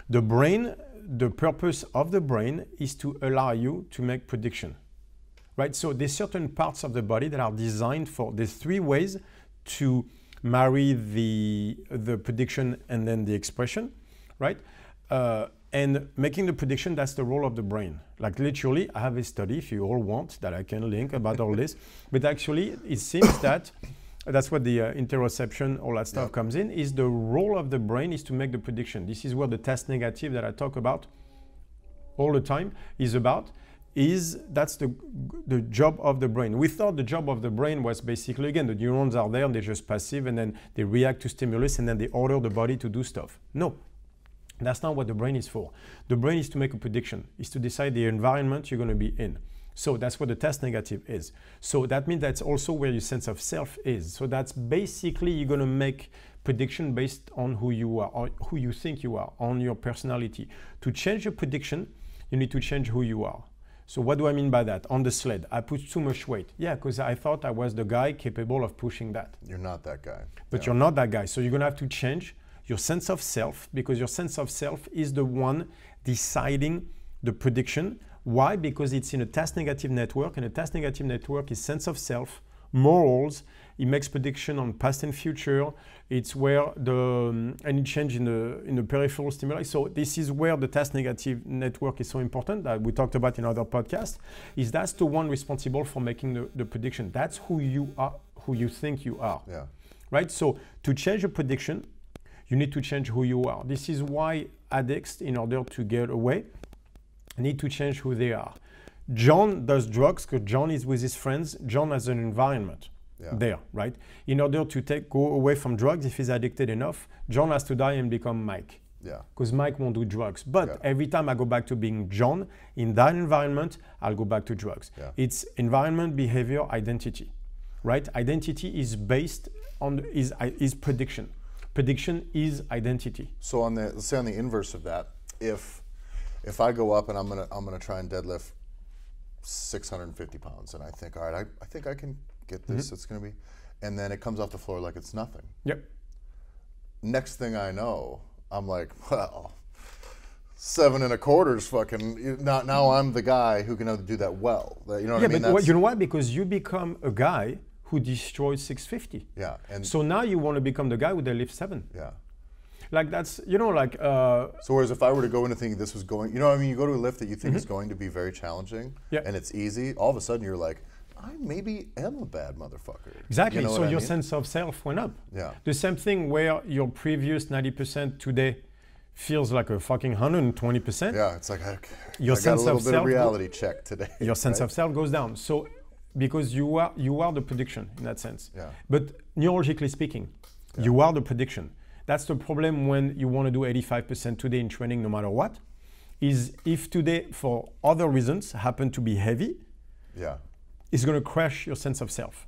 S1: The brain, the purpose of the brain is to allow you to make prediction, right? So there's certain parts of the body that are designed for. There's three ways to marry the the prediction and then the expression, right? Uh, And making the prediction, that's the role of the brain. Like literally, I have a study, if you all want, that I can link about all this. But actually, it seems that that's what the uh, interoception, all that stuff
S2: Yep.
S1: comes in, is the role of the brain is to make the prediction. This is where the task negative that I talk about all the time is about is that's the the job of the brain. We thought the job of the brain was basically again the neurons are there and they're just passive and then they react to stimulus and then they order the body to do stuff. No. That's not what the brain is for. The brain is to make a prediction, is to decide the environment you're going to be in. So that's what the task negative is. So that means that's also where your sense of self is. So that's basically you're going to make prediction based on who you are or who you think you are, on your personality. To change your prediction, you need to change who you are. So what do I mean by that? On the sled, I put too much weight. Yeah, because I thought I was the guy capable of pushing that.
S2: You're not that guy.
S1: But
S2: Yeah.
S1: you're not that guy. So you're going to have to change your sense of self because your sense of self is the one deciding the prediction. Why? Because it's in a task negative network, and a task negative network is sense of self, morals. It makes prediction on past and future. It's where the um, any change in the in the peripheral stimuli. So this is where the task negative network is so important that we talked about in other podcasts. Is that's the one responsible for making the, the prediction. That's who you are, who you think you are
S2: Yeah.
S1: right? So to change a prediction, you need to change who you are. This is why addicts, in order to get away, need to change who they are. John does drugs because John is with his friends. John has an environment
S2: Yeah.
S1: there, right? In order to take go away from drugs, if he's addicted enough, John has to die and become Mike
S2: Yeah.
S1: because Mike won't do drugs. But
S2: Yeah.
S1: every time I go back to being John in that environment, I'll go back to drugs.
S2: Yeah.
S1: It's environment, behavior, identity, right? Identity is based on is is prediction. Prediction is identity.
S2: So on the let's say on the inverse of that, if if I go up and I'm gonna I'm gonna try and deadlift 650 pounds, and I think, all right, I, I think I can get this.
S1: Mm-hmm.
S2: It's gonna be, and then it comes off the floor like it's nothing.
S1: Yep.
S2: Next thing I know, I'm like, well, seven and a quarter is fucking. Now now I'm the guy who can do that well. You know what
S1: Yeah,
S2: I mean?
S1: but what, you know why? Because you become a guy who destroyed 650.
S2: yeah, and
S1: So now you want to become the guy who lift seven.
S2: yeah.
S1: Like that's you know like uh,
S2: So whereas if I were to go into thinking this was going, you know, I mean, you go to a lift that you think is going to be very challenging,
S1: Mm-hmm. Yeah.
S2: and it's easy. All of a sudden, you're like, I maybe am a bad motherfucker.
S1: Exactly.
S2: You know
S1: so your
S2: mean?
S1: sense of self went up.
S2: Yeah.
S1: The same thing where your previous 90% today feels like a fucking 120%.
S2: Yeah, it's like I,
S1: Your
S2: I got
S1: sense
S2: a little
S1: of
S2: bit
S1: self
S2: of reality check today.
S1: Your sense
S2: right?
S1: of self goes down. So because you are you are the prediction in that sense.
S2: Yeah.
S1: But neurologically speaking, you are the prediction. That's the problem when you want to do 85% today in training no matter what. Is if today for other reasons happen to be heavy,
S2: Yeah,
S1: is going to crash your sense of self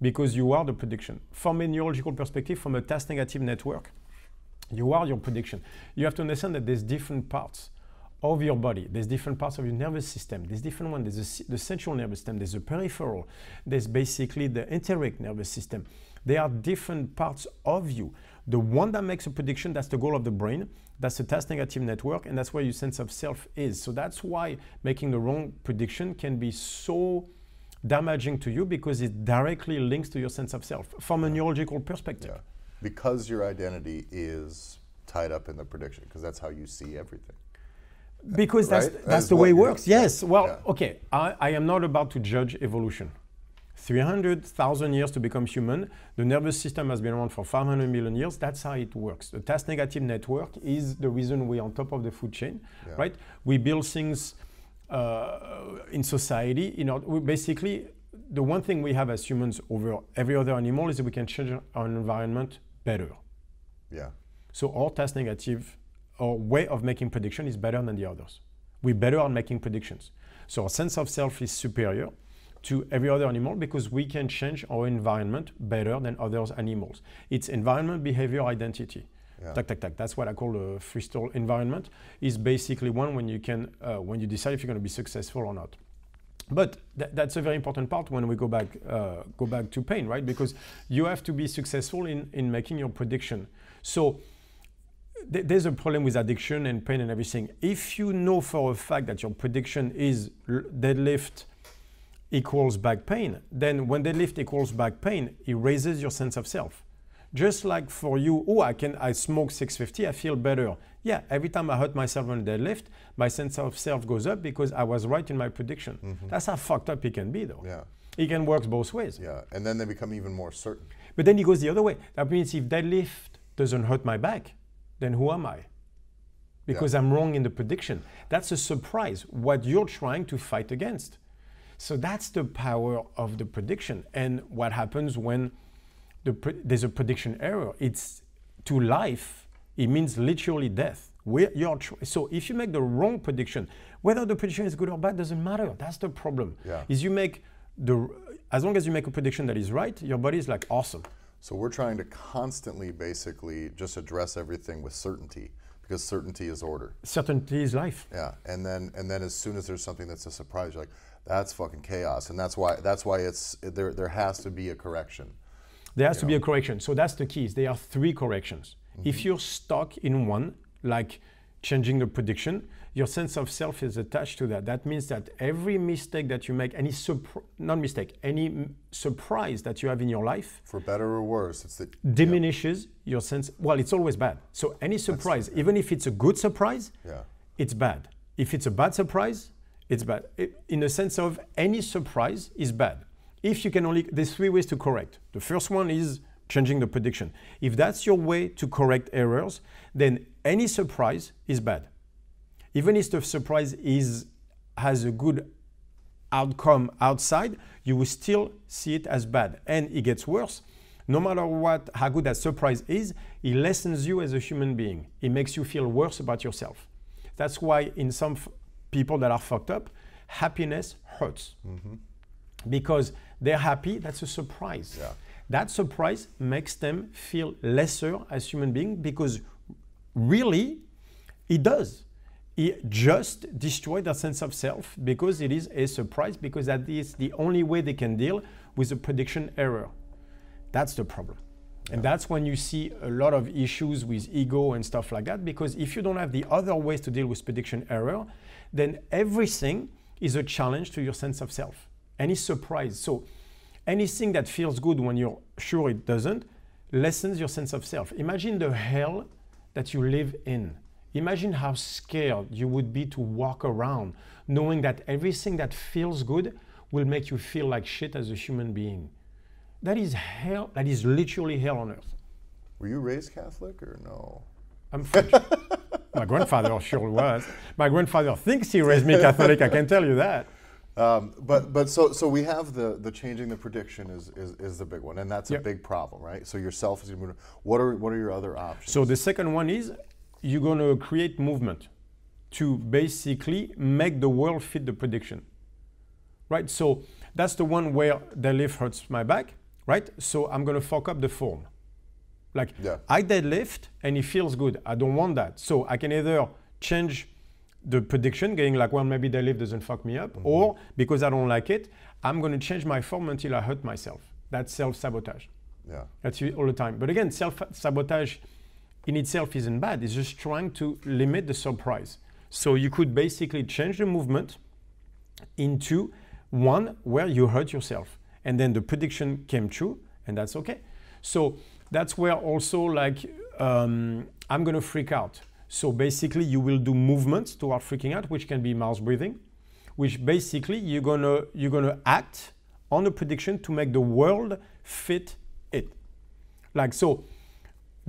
S1: because you are the prediction. From a neurological perspective, from a task negative network, you are your prediction. You have to understand that there's different parts of your body. There's different parts of your nervous system. There's different one. There's the the central nervous system. There's the peripheral. There's basically the enteric nervous system. There are different parts of you. The one that makes a prediction, that's the goal of the brain. That's the task negative network, and that's where your sense of self is. So that's why making the wrong prediction can be so damaging to you because it directly links to your sense of self from a neurological perspective.
S2: yeah. Because your identity is tied up in the prediction, because that's how you see everything.
S1: Because that's,
S2: Right?
S1: that's
S2: That's
S1: the way it works. Yes. Well,
S2: Yeah.
S1: okay. I, I am not about to judge evolution. 300,000 years to become human. The nervous system has been around for 500 million years. That's how it works. The task negative network is the reason we're on top of the food chain,
S2: Yeah.
S1: right? We build things uh, in society. You know, basically, the one thing we have as humans over every other animal is that we can change our environment better.
S2: Yeah,
S1: So all task negative, our way of making prediction is better than the others. We're better at making predictions. So our sense of self is superior to every other animal because we can change our environment better than other animals. It's environment, behavior, identity.
S2: Yeah.
S1: Tac, tac, tac. That's what I call a freestyle environment. Is basically one when you can, uh, when you decide if you're going to be successful or not. But tha- that's a very important part when we go back, uh, go back to pain, right? Because you have to be successful in, in making your prediction. So th- there's a problem with addiction and pain and everything. If you know for a fact that your prediction is deadlift equals back pain, then when deadlift equals back pain, it raises your sense of self. Just like for you, oh, I can I smoke 650, I feel better. Yeah, every time I hurt myself on deadlift, my sense of self goes up because I was right in my prediction. Mm-hmm. That's how fucked up it can be, though.
S2: Yeah.
S1: It can work both ways.
S2: Yeah. And then they become even more certain.
S1: But then it goes the other way. That means if deadlift doesn't hurt my back, then who am I? Because I'm wrong in the prediction. That's a surprise, what you're trying to fight against. So that's the power of the prediction. And what happens when the there's a prediction error? It's to life, it means literally death. Where you're tr- so if you make the wrong prediction, whether the prediction is good or bad doesn't matter. That's the problem.
S2: Yeah.
S1: Is you make the as long as you make a prediction that is right, your body is like awesome.
S2: So we're trying to constantly basically just address everything with certainty because certainty is order.
S1: Certainty is life.
S2: Yeah. And then and then as soon as there's something that's a surprise, you're like, that's fucking chaos. And that's why that's why it's there there has to be a correction.
S1: There has to be a correction. So that's the keys. There are three corrections. If mm-hmm. you're stuck in one, like changing the prediction, your sense of self is attached to that. That means that every mistake that you make, any surpr- not mistake, any m- surprise that you have in your life
S2: For better or worse, it's the
S1: diminishes your sense. Well, it's always bad. So any surprise, even if it's a good surprise,
S2: Yeah.
S1: it's bad. If it's a bad surprise, it's bad. I- In the sense of any surprise is bad. If you can only, there's three ways to correct. The first one is changing the prediction. If that's your way to correct errors, then any surprise is bad. Even if the surprise is has a good outcome outside, you will still see it as bad. And it gets worse. No matter what, how good that surprise is, it lessens you as a human being. It makes you feel worse about yourself. That's why in some f- people that are fucked up, happiness hurts. Mm-hmm. Because they're happy, that's a surprise.
S2: Yeah.
S1: That surprise makes them feel lesser as human beings because really it does. It just destroys their sense of self because it is a surprise, because that is the only way they can deal with a prediction error. That's the problem. And that's when you see a lot of issues with ego and stuff like that, because if you don't have the other ways to deal with prediction error, then everything is a challenge to your sense of self. Any surprise. So anything that feels good when you're sure it doesn't lessens your sense of self. Imagine the hell that you live in. Imagine how scared you would be to walk around knowing that everything that feels good will make you feel like shit as a human being. That is hell, that is literally hell on earth.
S2: Were you raised Catholic or no?
S1: I'm French. My grandfather sure was. My grandfather thinks he raised me Catholic, I can tell you that.
S2: Um, but but so so we have the the changing the prediction is is, is the big one, and that's a big problem, right? So yourself is what are what are your other options?
S1: So the second one is you're going to create movement to basically make the world fit the prediction. Right? So that's the one where deadlift hurts my back, right? So I'm going to fuck up the form. Like
S2: Yeah.
S1: I deadlift and it feels good. I don't want that. So I can either change the prediction, getting like, well, maybe deadlift doesn't fuck me up, mm-hmm. or because I don't like it, I'm going to change my form until I hurt myself. That's self sabotage.
S2: yeah,
S1: That's all the time. But again, self sabotage in itself isn't bad. It's just trying to limit the surprise. So you could basically change the movement into one where you hurt yourself. And then the prediction came true, and that's okay. So that's where also, like, um, I'm to freak out. So basically, you will do movements toward freaking out, which can be mouth breathing, which basically you're gonna you're gonna act on the prediction to make the world fit it. Like so,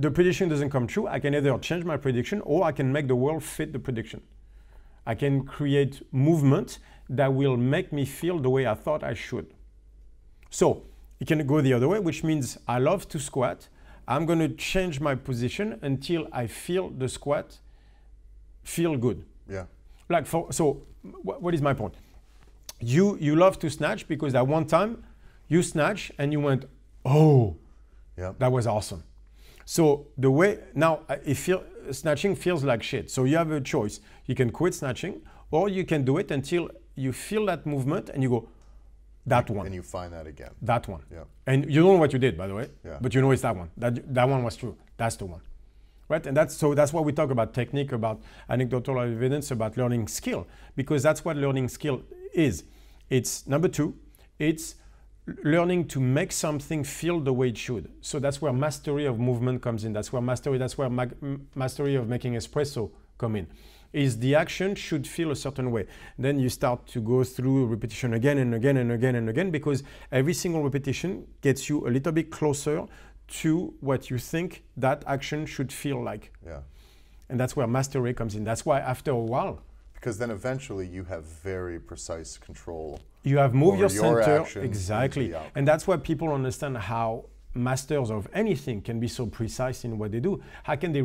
S1: the prediction doesn't come true. I can either change my prediction or I can make the world fit the prediction. I can create movement that will make me feel the way I thought I should. So it can go the other way, which means I love to squat. I'm going to change my position until I feel the squat feel good.
S2: yeah,
S1: Like for so, what is my point? You you love to snatch because at one time you snatch and you went, oh,
S2: yeah,
S1: that was awesome. So the way now uh, it feel snatching feels like shit. So you have a choice. You can quit snatching, or you can do it until you feel that movement and you go, that one,
S2: and you find that again.
S1: that one.
S2: Yeah.
S1: And you don't know what you did, by the way.
S2: Yeah.
S1: But you know it's that one. That that one was true. That's the one. Right? And that's so that's why we talk about technique, about anecdotal evidence, about learning skill, because that's what learning skill is. It's number two, it's learning to make something feel the way it should. So that's where mastery of movement comes in. That's where mastery. That's where mastery of making espresso come in. Is the action should feel a certain way. Then you start to go through repetition again and again and again and again because every single repetition gets you a little bit closer to what you think that action should feel like.
S2: Yeah.
S1: And that's where mastery comes in. That's why after a while,
S2: because then eventually you have very precise control.
S1: You have moved your center exactly, and that's why people understand how masters of anything can be so precise in what they do. How can they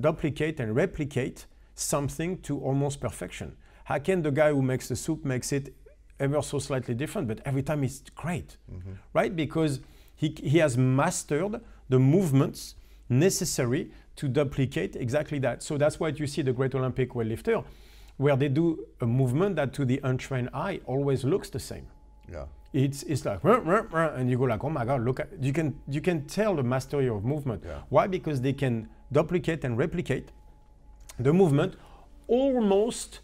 S1: duplicate and replicate something to almost perfection? How can the guy who makes the soup makes it ever so slightly different, but every time it's great, mm-hmm. right? Because he, he has mastered the movements necessary to duplicate exactly that. So that's why you see the great Olympic weightlifter where they do a movement that to the untrained eye always looks the same.
S2: Yeah.
S1: It's, it's like and you go like oh my god look at you can you can tell the mastery of movement yeah. why because they can duplicate and replicate the movement almost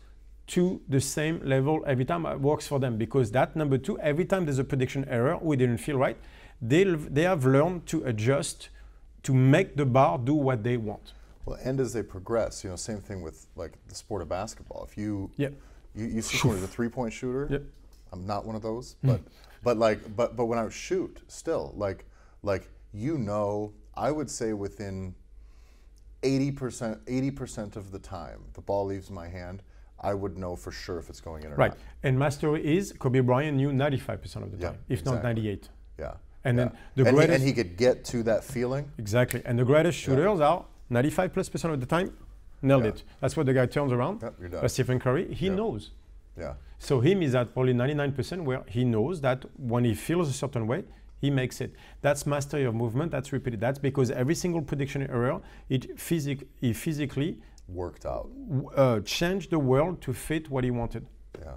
S1: to the same level every time it works for them because that number two every time there's a prediction error we didn't feel right they they have learned to adjust to make the bar do what they want
S2: well, and as they progress, you know, same thing with like the sport of basketball. If you
S1: yep.
S2: you, you see someone who's a three point shooter,
S1: yep.
S2: I'm not one of those, hmm. but but like but but when I shoot, still like like you know, I would say within 80% 80% of the time the ball leaves my hand, I would know for sure if it's going in or
S1: right.
S2: not. Right.
S1: And mastery is Kobe Bryant knew 95% of the
S2: yeah,
S1: time, if
S2: exactly.
S1: not 98.
S2: Yeah.
S1: And
S2: yeah.
S1: then the
S2: and
S1: greatest
S2: he, and he could get to that feeling.
S1: Exactly. And the greatest shooters yeah. are 95 plus percent of the time, nailed
S2: Yeah.
S1: it. That's what the guy turns around. But Stephen Curry, he
S2: Yep.
S1: knows.
S2: Yeah.
S1: So him is at probably 99% where he knows that when he feels a certain way, he makes it. That's mastery of movement. That's repeated. That's because every single prediction error, it, physic, he physically
S2: Worked out.
S1: uh, changed the world to fit what he wanted.
S2: Yeah.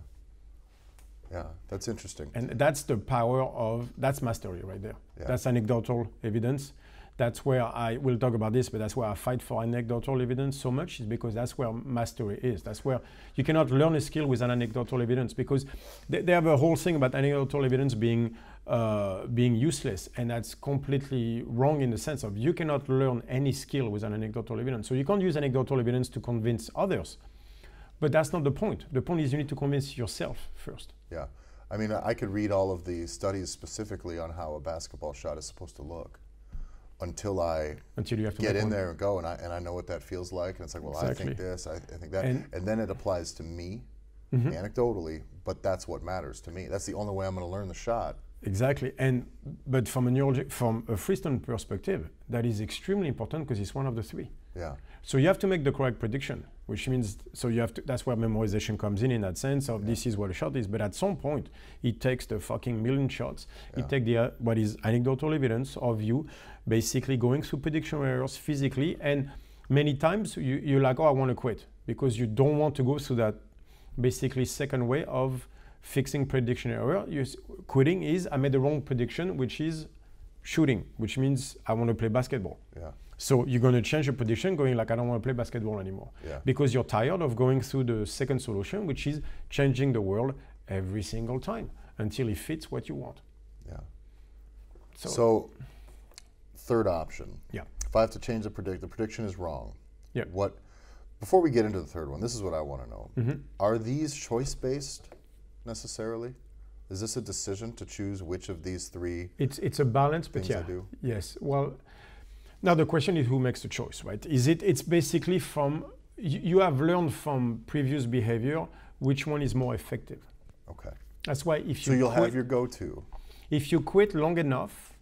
S2: Yeah. That's interesting.
S1: And that's the power of, that's mastery right there.
S2: Yeah.
S1: That's anecdotal evidence. That's where I will talk about this, but that's where I fight for anecdotal evidence so much, is because that's where mastery is. That's where you cannot learn a skill with an anecdotal evidence because they, they have a whole thing about anecdotal evidence being uh, being useless, and that's completely wrong in the sense of you cannot learn any skill with an anecdotal evidence. So you can't use anecdotal evidence to convince others. But that's not the point. The point is you need to convince yourself first.
S2: Yeah. I mean, I could read all of the studies specifically on how a basketball shot is supposed to look until I
S1: until you have to
S2: get in
S1: one.
S2: there and go, and I and I know what that feels like, and it's like, well,
S1: exactly.
S2: I think this, I, I think that,
S1: and,
S2: and, then it applies to me,
S1: mm-hmm.
S2: anecdotally, but that's what matters to me. That's the only way I'm going to learn the shot.
S1: Exactly, and but from a neurologic, from a freestyle perspective, that is extremely important because it's one of the three.
S2: Yeah.
S1: So you have to make the correct prediction, which means so you have to. That's where memorization comes in, in that sense of yeah. this is what a shot is. But at some point, it takes the fucking million shots.
S2: Yeah.
S1: It takes the uh, what is anecdotal evidence of you basically going through prediction errors physically, and many times you, you're like, oh, I want to quit because you don't want to go through that basically second way of fixing prediction error. You, quitting is I made the wrong prediction, which is shooting, which means I want to play basketball.
S2: Yeah.
S1: So you're going to change your position, going like, I don't want to play basketball anymore.
S2: Yeah.
S1: Because you're tired of going through the second solution, which is changing the world every single time until it fits what you want.
S2: Yeah.
S1: So,
S2: So, third option.
S1: Yeah.
S2: If I have to change the predict, the prediction is wrong.
S1: Yeah.
S2: What? Before we get into the third one, this is what I want to know.
S1: Mhm.
S2: Are these choice based necessarily? Is this a decision to choose which of these three
S1: it's, it's a balance, but yeah.
S2: I do?
S1: Yes. Well, now the question is who makes the choice, right? Is it? It's basically from you, have learned from previous behavior which one is more effective.
S2: Okay.
S1: That's why if you
S2: So you'll
S1: quit,
S2: have your go-to.
S1: if you quit long enough,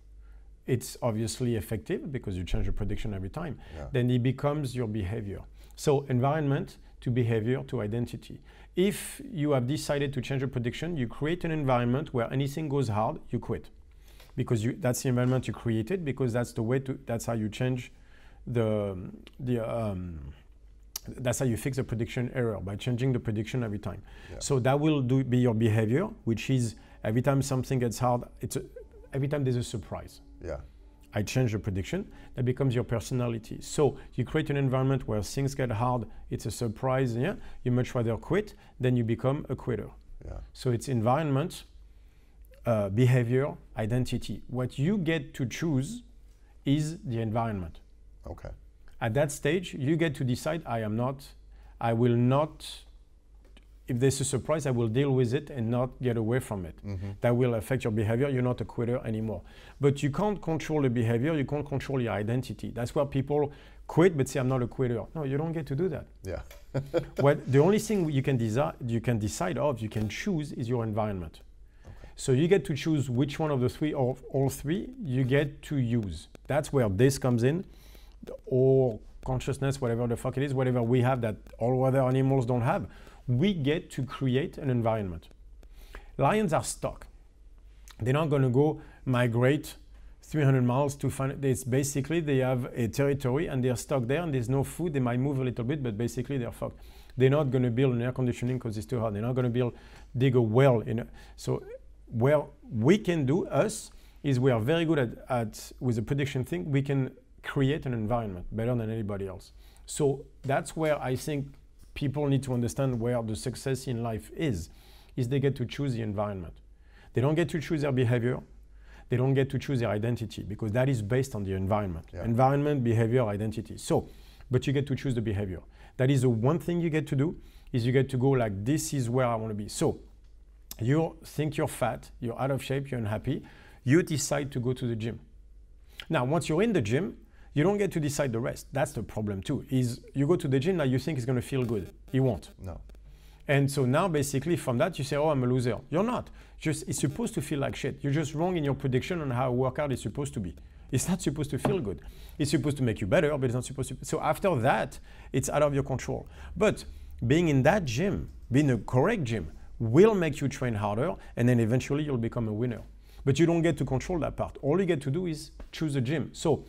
S1: it's obviously effective because you change your prediction every time.
S2: Yeah.
S1: Then it becomes your behavior. So environment to behavior to identity. If you have decided to change your prediction, you create an environment where anything goes hard, you quit because you, that's the environment you created because that's the way to that's how you change the the um, that's how you fix the prediction error by changing the prediction every time
S2: Yeah.
S1: so that will do be your behavior which is every time something gets hard it's a, every time there's a surprise
S2: Yeah.
S1: I change the prediction, that becomes your personality. So you create an environment where things get hard, it's a surprise, yeah, you much rather quit, then you become a quitter.
S2: Yeah.
S1: So it's environment uh, behavior, identity. What you get to choose is the environment.
S2: Okay.
S1: At that stage, you get to decide I am not, I will not, if there's a surprise, I will deal with it and not get away from it. That will affect your behavior. You're not a quitter anymore. But you can't control the behavior, you can't control your identity. That's why people quit but say, I'm not a quitter. No, you don't get to do that.
S2: Yeah.
S1: what the only thing you can decide you can decide of you can choose is your environment so you get to choose which one of the three or all three you get to use. That's where this comes in. Or consciousness whatever the fuck it is whatever we have that all other animals don't have we get to create an environment. Lions are stuck. They're not going to go migrate 300 miles to find it's basically they have a territory and they're stuck there and there's no food. They might move a little bit but basically they're fucked. They're not going to build an air conditioning because it's too hot. They're not going to build dig a well in a, so where we can do us is we are very good at, at with the prediction thing we can create an environment better than anybody else. So that's where i think people need to understand where the success in life is is they get to choose the environment. They don't get to choose their behavior. They don't get to choose their identity because that is based on the environment.
S2: Yeah.
S1: environment behavior identity. So but you get to choose the behavior. That is the one thing you get to do is you get to go like this is where i want to be. So you think you're fat you're out of shape you're unhappy you decide to go to the gym now once you're in the gym you don't get to decide the rest that's the problem too is you go to the gym now you think it's going to feel good it won't
S2: No.
S1: and so now basically from that you say, oh, I'm a loser. You're not. Just it's supposed to feel like shit. You're just wrong in your prediction on how a workout is supposed to be. It's not supposed to feel good. It's supposed to make you better, but it's not supposed to. So after that, it's out of your control. But being in that gym, being a correct gym, will make you train harder, and then eventually you'll become a winner. But you don't get to control that part. All you get to do is choose a gym. So,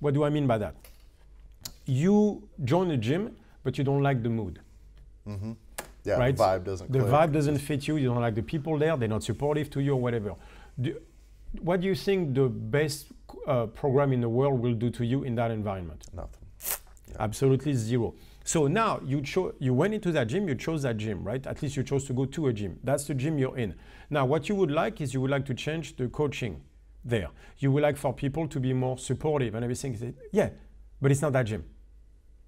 S1: what do I mean by that? You join a gym, but you don't like the mood Mm-hmm.
S2: Yeah.
S1: right?
S2: The vibe doesn't.
S1: The
S2: click.
S1: vibe doesn't fit you. You don't like the people there. They're not supportive to you or whatever. Do, what do you think the best uh, program in the world will do to you in that environment?
S2: Nothing.
S1: Absolutely zero. So now you cho- you went into that gym, you chose that gym, right? At least you chose to go to a gym. That's the gym you're in. Now, what you would like is you would like to change the coaching there. You would like for people to be more supportive and everything. Yeah, but it's not that gym.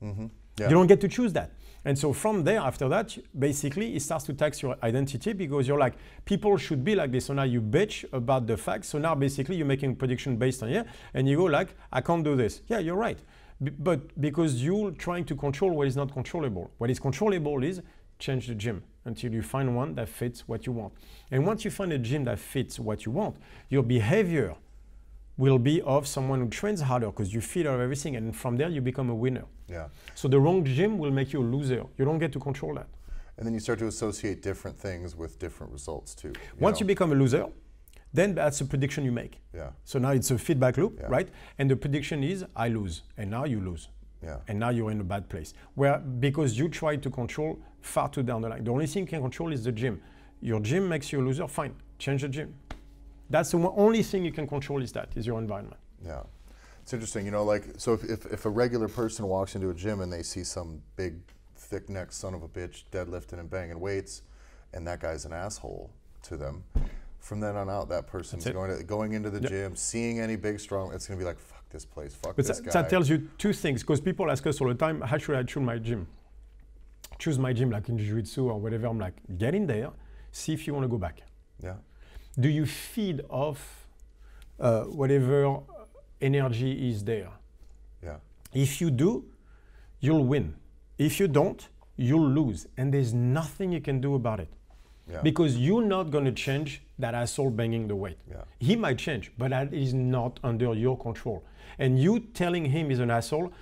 S1: Mm-hmm.
S2: Yeah.
S1: You don't get to choose that. And so from there, after that, basically, it starts to tax your identity because you're like, people should be like this. So now you bitch about the facts. So now basically you're making prediction based on yeah, and you go like, I can't do this. Yeah, you're right. But because you're trying to control what is not controllable. What is controllable is change the gym until you find one that fits what you want. And once you find a gym that fits what you want, your behavior will be of someone who trains harder because you feed out of everything. And from there, you become a winner.
S2: Yeah.
S1: So the wrong gym will make you a loser. You don't get to control that.
S2: And then you start to associate different things with different results too.
S1: Once
S2: know?
S1: you become a loser, then that's a prediction you make.
S2: Yeah.
S1: So now it's a feedback loop,
S2: Yeah.
S1: right? And the prediction is I lose, and now you lose,
S2: Yeah.
S1: and now you're in a bad place. Where because you try to control far too down the line. The only thing you can control is the gym. Your gym makes you a loser. Fine, change the gym. That's the only thing you can control is that is your environment.
S2: Yeah. It's interesting, you know, like, so if, if, if a regular person walks into a gym and they see some big, thick necked son of a bitch deadlifting and banging weights, and that guy's an asshole to them, from then on out, that person's going, to, going into the
S1: Yep.
S2: gym, seeing any big, strong, it's going to be like, fuck this place, fuck
S1: But
S2: this
S1: that,
S2: guy.
S1: that tells you two things because people ask us all the time, how should I choose my gym? Choose my gym like in jiu-jitsu or whatever. I'm like, get in there, see if you want to go back.
S2: yeah.
S1: Do you feed off uh, whatever energy is there?
S2: Yeah.
S1: If you do, you'll win. If you don't, you'll lose. And there's nothing you can do about it.
S2: Yeah.
S1: Because you're not going to change that asshole banging the weight.
S2: Yeah.
S1: He might change, but that is not under your control. And you telling him he's an asshole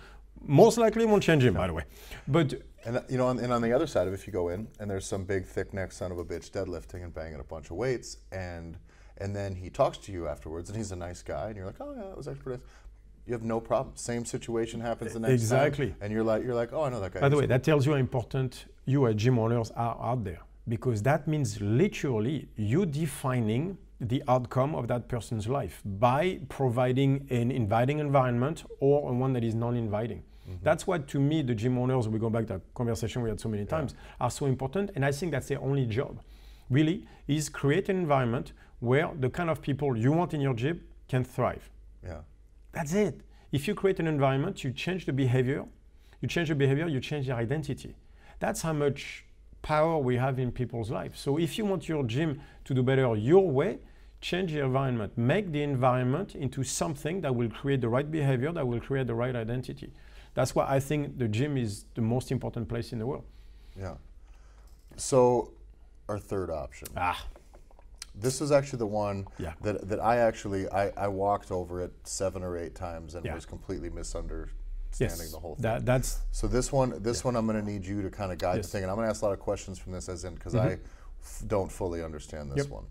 S1: most likely won't change him, by the way. But
S2: And you know, on, and on the other side of it, if you go in and there's some big, thick-necked son of a bitch deadlifting and banging a bunch of weights, and and then he talks to you afterwards, and he's a nice guy, and you're like, oh yeah, that was actually pretty nice. You have no problem. Same situation happens the next
S1: Exactly.
S2: time, and you're like, you're like, oh, I know that guy.
S1: By the way, that tells you how important you as gym owners are out there because that means literally you defining the outcome of that person's life by providing an inviting environment or one that is non-inviting. Mm-hmm. That's what to me the gym owners, we go back to that conversation we had so many times, are so important. And I think that's their only job. Really, is create an environment where the kind of people you want in your gym can thrive.
S2: Yeah.
S1: That's it. If you create an environment, you change the behavior, you change the behavior, you change their identity. That's how much power we have in people's lives. So if you want your gym to do better your way, change the environment. Make the environment into something that will create the right behavior, that will create the right identity. That's why I think the gym is the most important place in the world.
S2: Yeah. So, our third option.
S1: Ah,
S2: This is actually the one
S1: Yeah.
S2: that, that I actually I, I walked over it seven or eight times and
S1: Yeah.
S2: was completely misunderstanding
S1: yes.
S2: the whole thing.
S1: That, that's
S2: So this one, this one, I'm going to need you to kind of guide
S1: Yes.
S2: the thing, and I'm going to ask a lot of questions from this, as in because I f- don't fully understand this
S1: Yep.
S2: one.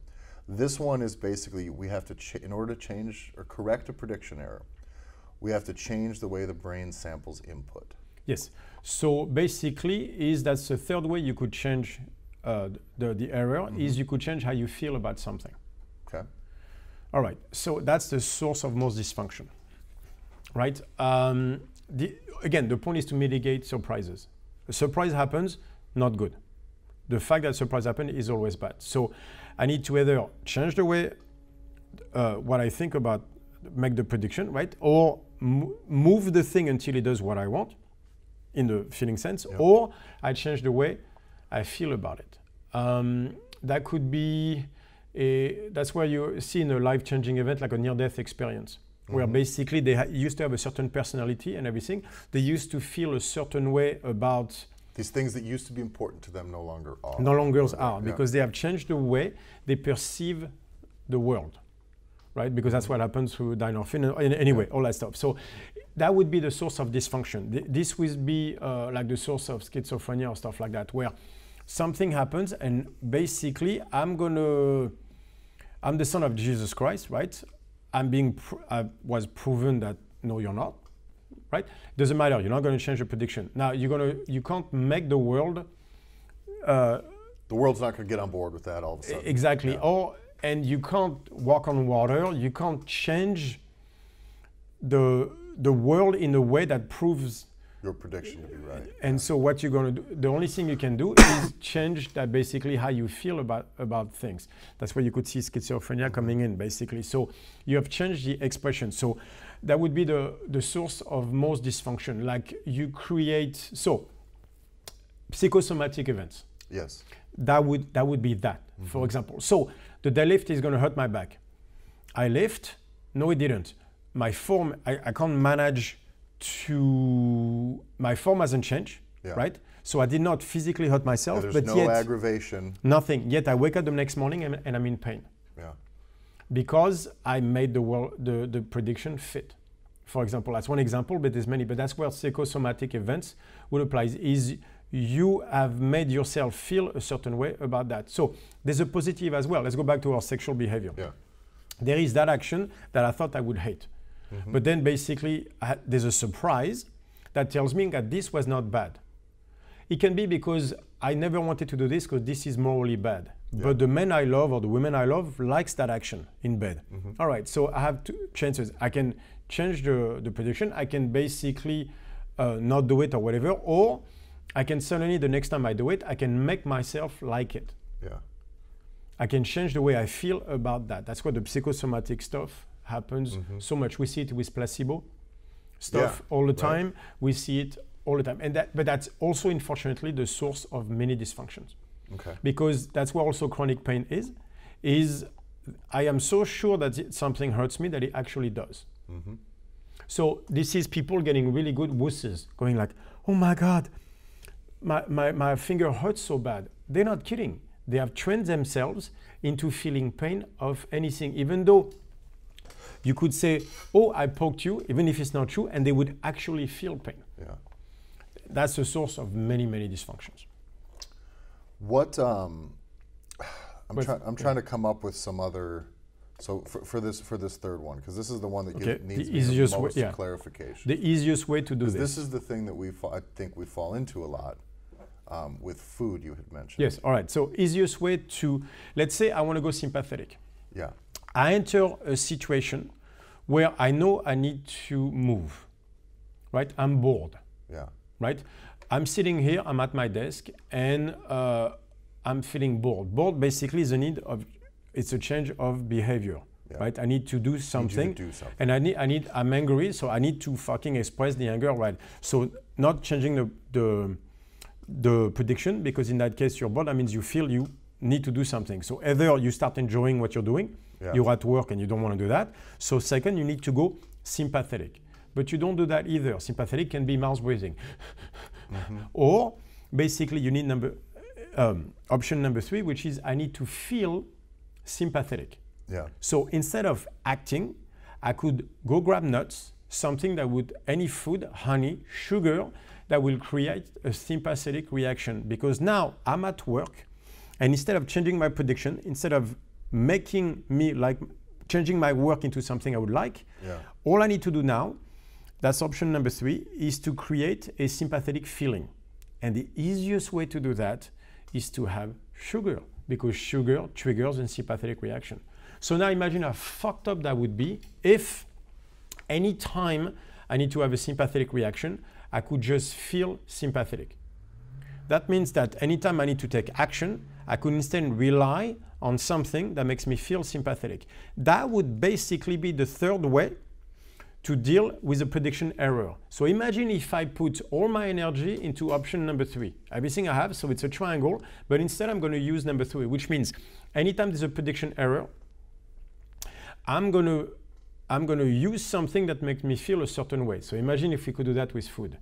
S2: This one is basically we have to, ch- in order to change or correct a prediction error, we have to change the way the brain samples input.
S1: Yes. So basically, is that's the third way you could change uh, the the error is you could change how you feel about something.
S2: Okay.
S1: All right. So that's the source of most dysfunction, right? Um, the, again, the point is to mitigate surprises. A surprise happens, not good. The fact that surprise happened is always bad. So I need to either change the way uh, what I think about, make the prediction, right, or mo- move the thing until it does what I want, in the feeling sense,
S2: Yeah.
S1: or I change the way I feel about it. Um, that could be a, that's where you see in a life-changing event like a near-death experience, where basically they ha- used to have a certain personality and everything. They used to feel a certain way about
S2: These things that used to be important to them no longer are.
S1: no longer are
S2: Yeah.
S1: because they have changed the way they perceive the world, right? Because that's what happens through dynorphin and anyway, all that stuff. So that would be the source of dysfunction. Th- This would be uh, like the source of schizophrenia or stuff like that, where something happens and basically I'm gonna, I'm the son of Jesus Christ, right? I'm being, pr- I was proven that no, you're not, right? Doesn't matter. You're not going to change the prediction. Now you're gonna, you can't make the world. Uh,
S2: The world's not going to get on board with that all of a sudden.
S1: Exactly.
S2: Yeah.
S1: Or and you can't walk on water. You can't change the the world in a way that proves.
S2: Your prediction to be right.
S1: And so what you're going to do, the only thing you can do is change that basically how you feel about about things. That's where you could see schizophrenia coming in basically. So you have changed the expression. So that would be the the source of most dysfunction. Like you create so psychosomatic events
S2: Yes.
S1: that would that would be that for mm-hmm. example so the deadlift is going to hurt my back i lift no it didn't my form i, I can't manage to my form hasn't changed
S2: Yeah.
S1: right so i did not physically hurt
S2: Yeah,
S1: myself
S2: there's
S1: but
S2: no
S1: yet
S2: aggravation.
S1: nothing yet i wake up the next morning and, and i'm in pain
S2: Yeah.
S1: because I made the, world, the, the prediction fit. For example, that's one example, but there's many. But that's where psychosomatic events would apply. Is you have made yourself feel a certain way about that. So there's a positive as well. Let's go back to our sexual behavior.
S2: Yeah.
S1: There is that action that I thought I would hate, but then basically I there's a surprise that tells me that this was not bad. It can be because I never wanted to do this because this is morally bad. But the men I love or the women I love likes that action in bed. All right, so I have two chances. I can change the, the prediction. I can basically uh, not do it or whatever, or I can suddenly the next time I do it, I can make myself like it.
S2: Yeah.
S1: I can change the way I feel about that. That's what the psychosomatic stuff happens mm-hmm. so much. We see it with placebo stuff
S2: Yeah,
S1: all the
S2: right.
S1: time. We see it all the time, and that, but that's also unfortunately the source of many dysfunctions
S2: Okay.
S1: because that's where also chronic pain is. Is I am so sure that it- something hurts me that it actually does. Mm-hmm. So this is people getting really good wusses, going like, "Oh my God, my, my, my finger hurts so bad." They're not kidding. They have trained themselves into feeling pain of anything, even though you could say, "Oh, I poked you," even if it's not true, and they would actually feel pain.
S2: Yeah.
S1: That's the source of many, many dysfunctions.
S2: What um, I'm trying. I'm trying to come up with some other. So for, for this for this third one, because this is the one that
S1: Okay,
S2: needs
S1: the easiest
S2: the
S1: way- yeah.
S2: clarification.
S1: The easiest way to do this.
S2: this is the thing that we I think we fall into a lot um, with food. You had mentioned.
S1: Yes, all right. So easiest way to, let's say I want to go sympathetic.
S2: Yeah.
S1: I enter a situation where I know I need to move, right? I'm bored,
S2: Yeah.
S1: right? I'm sitting here, I'm at my desk, and uh, I'm feeling bored. Bored basically is a need of it's a change of behavior.
S2: Yeah.
S1: Right? I need to do
S2: Need to
S1: something.
S2: do something.
S1: And I need, I need, I'm angry, so I need to fucking express the anger, right? So not changing the, the, the prediction, because in that case, your bored, that means you feel you need to do something. So either you start enjoying what you're doing,
S2: Yeah.
S1: you're at work and you don't want to do that. So second, you need to go sympathetic. But you don't do that either. Sympathetic can be mouth breathing. Or basically you need number, um, option number three, which is I need to feel sympathetic.
S2: Yeah.
S1: So instead of acting, I could go grab nuts, something that would, any food, honey, sugar, that will create a sympathetic reaction. Because now I'm at work, and instead of changing my prediction, instead of making me like changing my work into something I would like,
S2: Yeah.
S1: all I need to do now, that's option number three, is to create a sympathetic feeling. And the easiest way to do that is to have sugar, because sugar triggers a sympathetic reaction. So now imagine how fucked up that would be if any time I need to have a sympathetic reaction, I could just feel sympathetic. That means that anytime I need to take action, I could instead rely on something that makes me feel sympathetic. That would basically be the third way to deal with a prediction error. So imagine if I put all my energy into option number three. Everything I have, so it's a triangle, but instead I'm going to use number three, which means anytime there's a prediction error, I'm going to I'm going to use something that makes me feel a certain way. So imagine if we could do that with food.